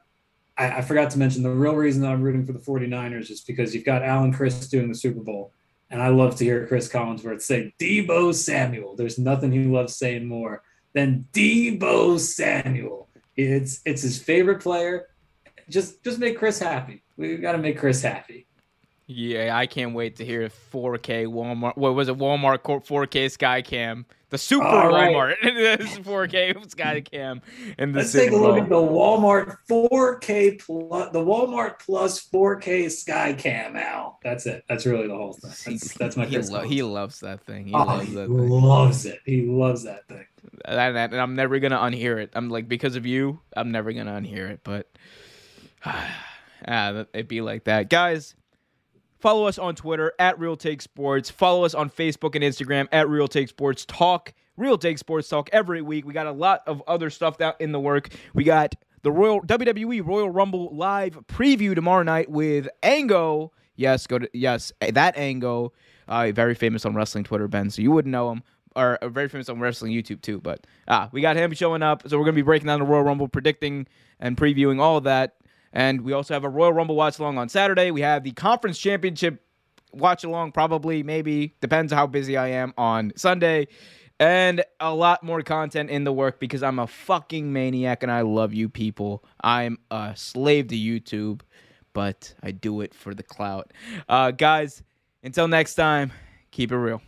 I, I, forgot to mention the real reason that I'm rooting for the 49ers is because you've got Alan Chris doing the Super Bowl. And I love to hear Cris Collinsworth say Deebo Samuel. There's nothing he loves saying more than Deebo Samuel. It's it's his favorite player. Just just make Cris happy. We got to make Cris happy. Yeah, I can't wait to hear 4K Walmart. What was it? Walmart 4K Skycam the super Walmart. <laughs> this 4K Skycam. And the Let's take a look at the Walmart 4K plus the Walmart plus 4K Skycam. Al, that's it. That's really the whole thing. That's, <laughs> that's my. He, lo- he loves that thing. He oh, loves he that thing. Loves it. He loves that thing. And, and I'm never gonna unhear it. I'm like because of you, I'm never gonna unhear it. But <sighs> ah, it'd be like that, guys. Follow us on Twitter at Real Take Sports. Follow us on Facebook and Instagram at Real Take Sports Talk. Real Take Sports Talk every week. We got a lot of other stuff out in the work. We got the Royal WWE Royal Rumble live preview tomorrow night with Ango. Yes, go to yes that Ango. Uh, very famous on wrestling Twitter, Ben. So you wouldn't know him, or uh, very famous on wrestling YouTube too. But ah, we got him showing up. So we're gonna be breaking down the Royal Rumble, predicting and previewing all of that. And we also have a Royal Rumble watch along on Saturday. We have the conference championship watch along, probably, maybe, depends how busy I am on Sunday. And a lot more content in the work because I'm a fucking maniac and I love you people. I'm a slave to YouTube, but I do it for the clout. Uh, guys, until next time, keep it real.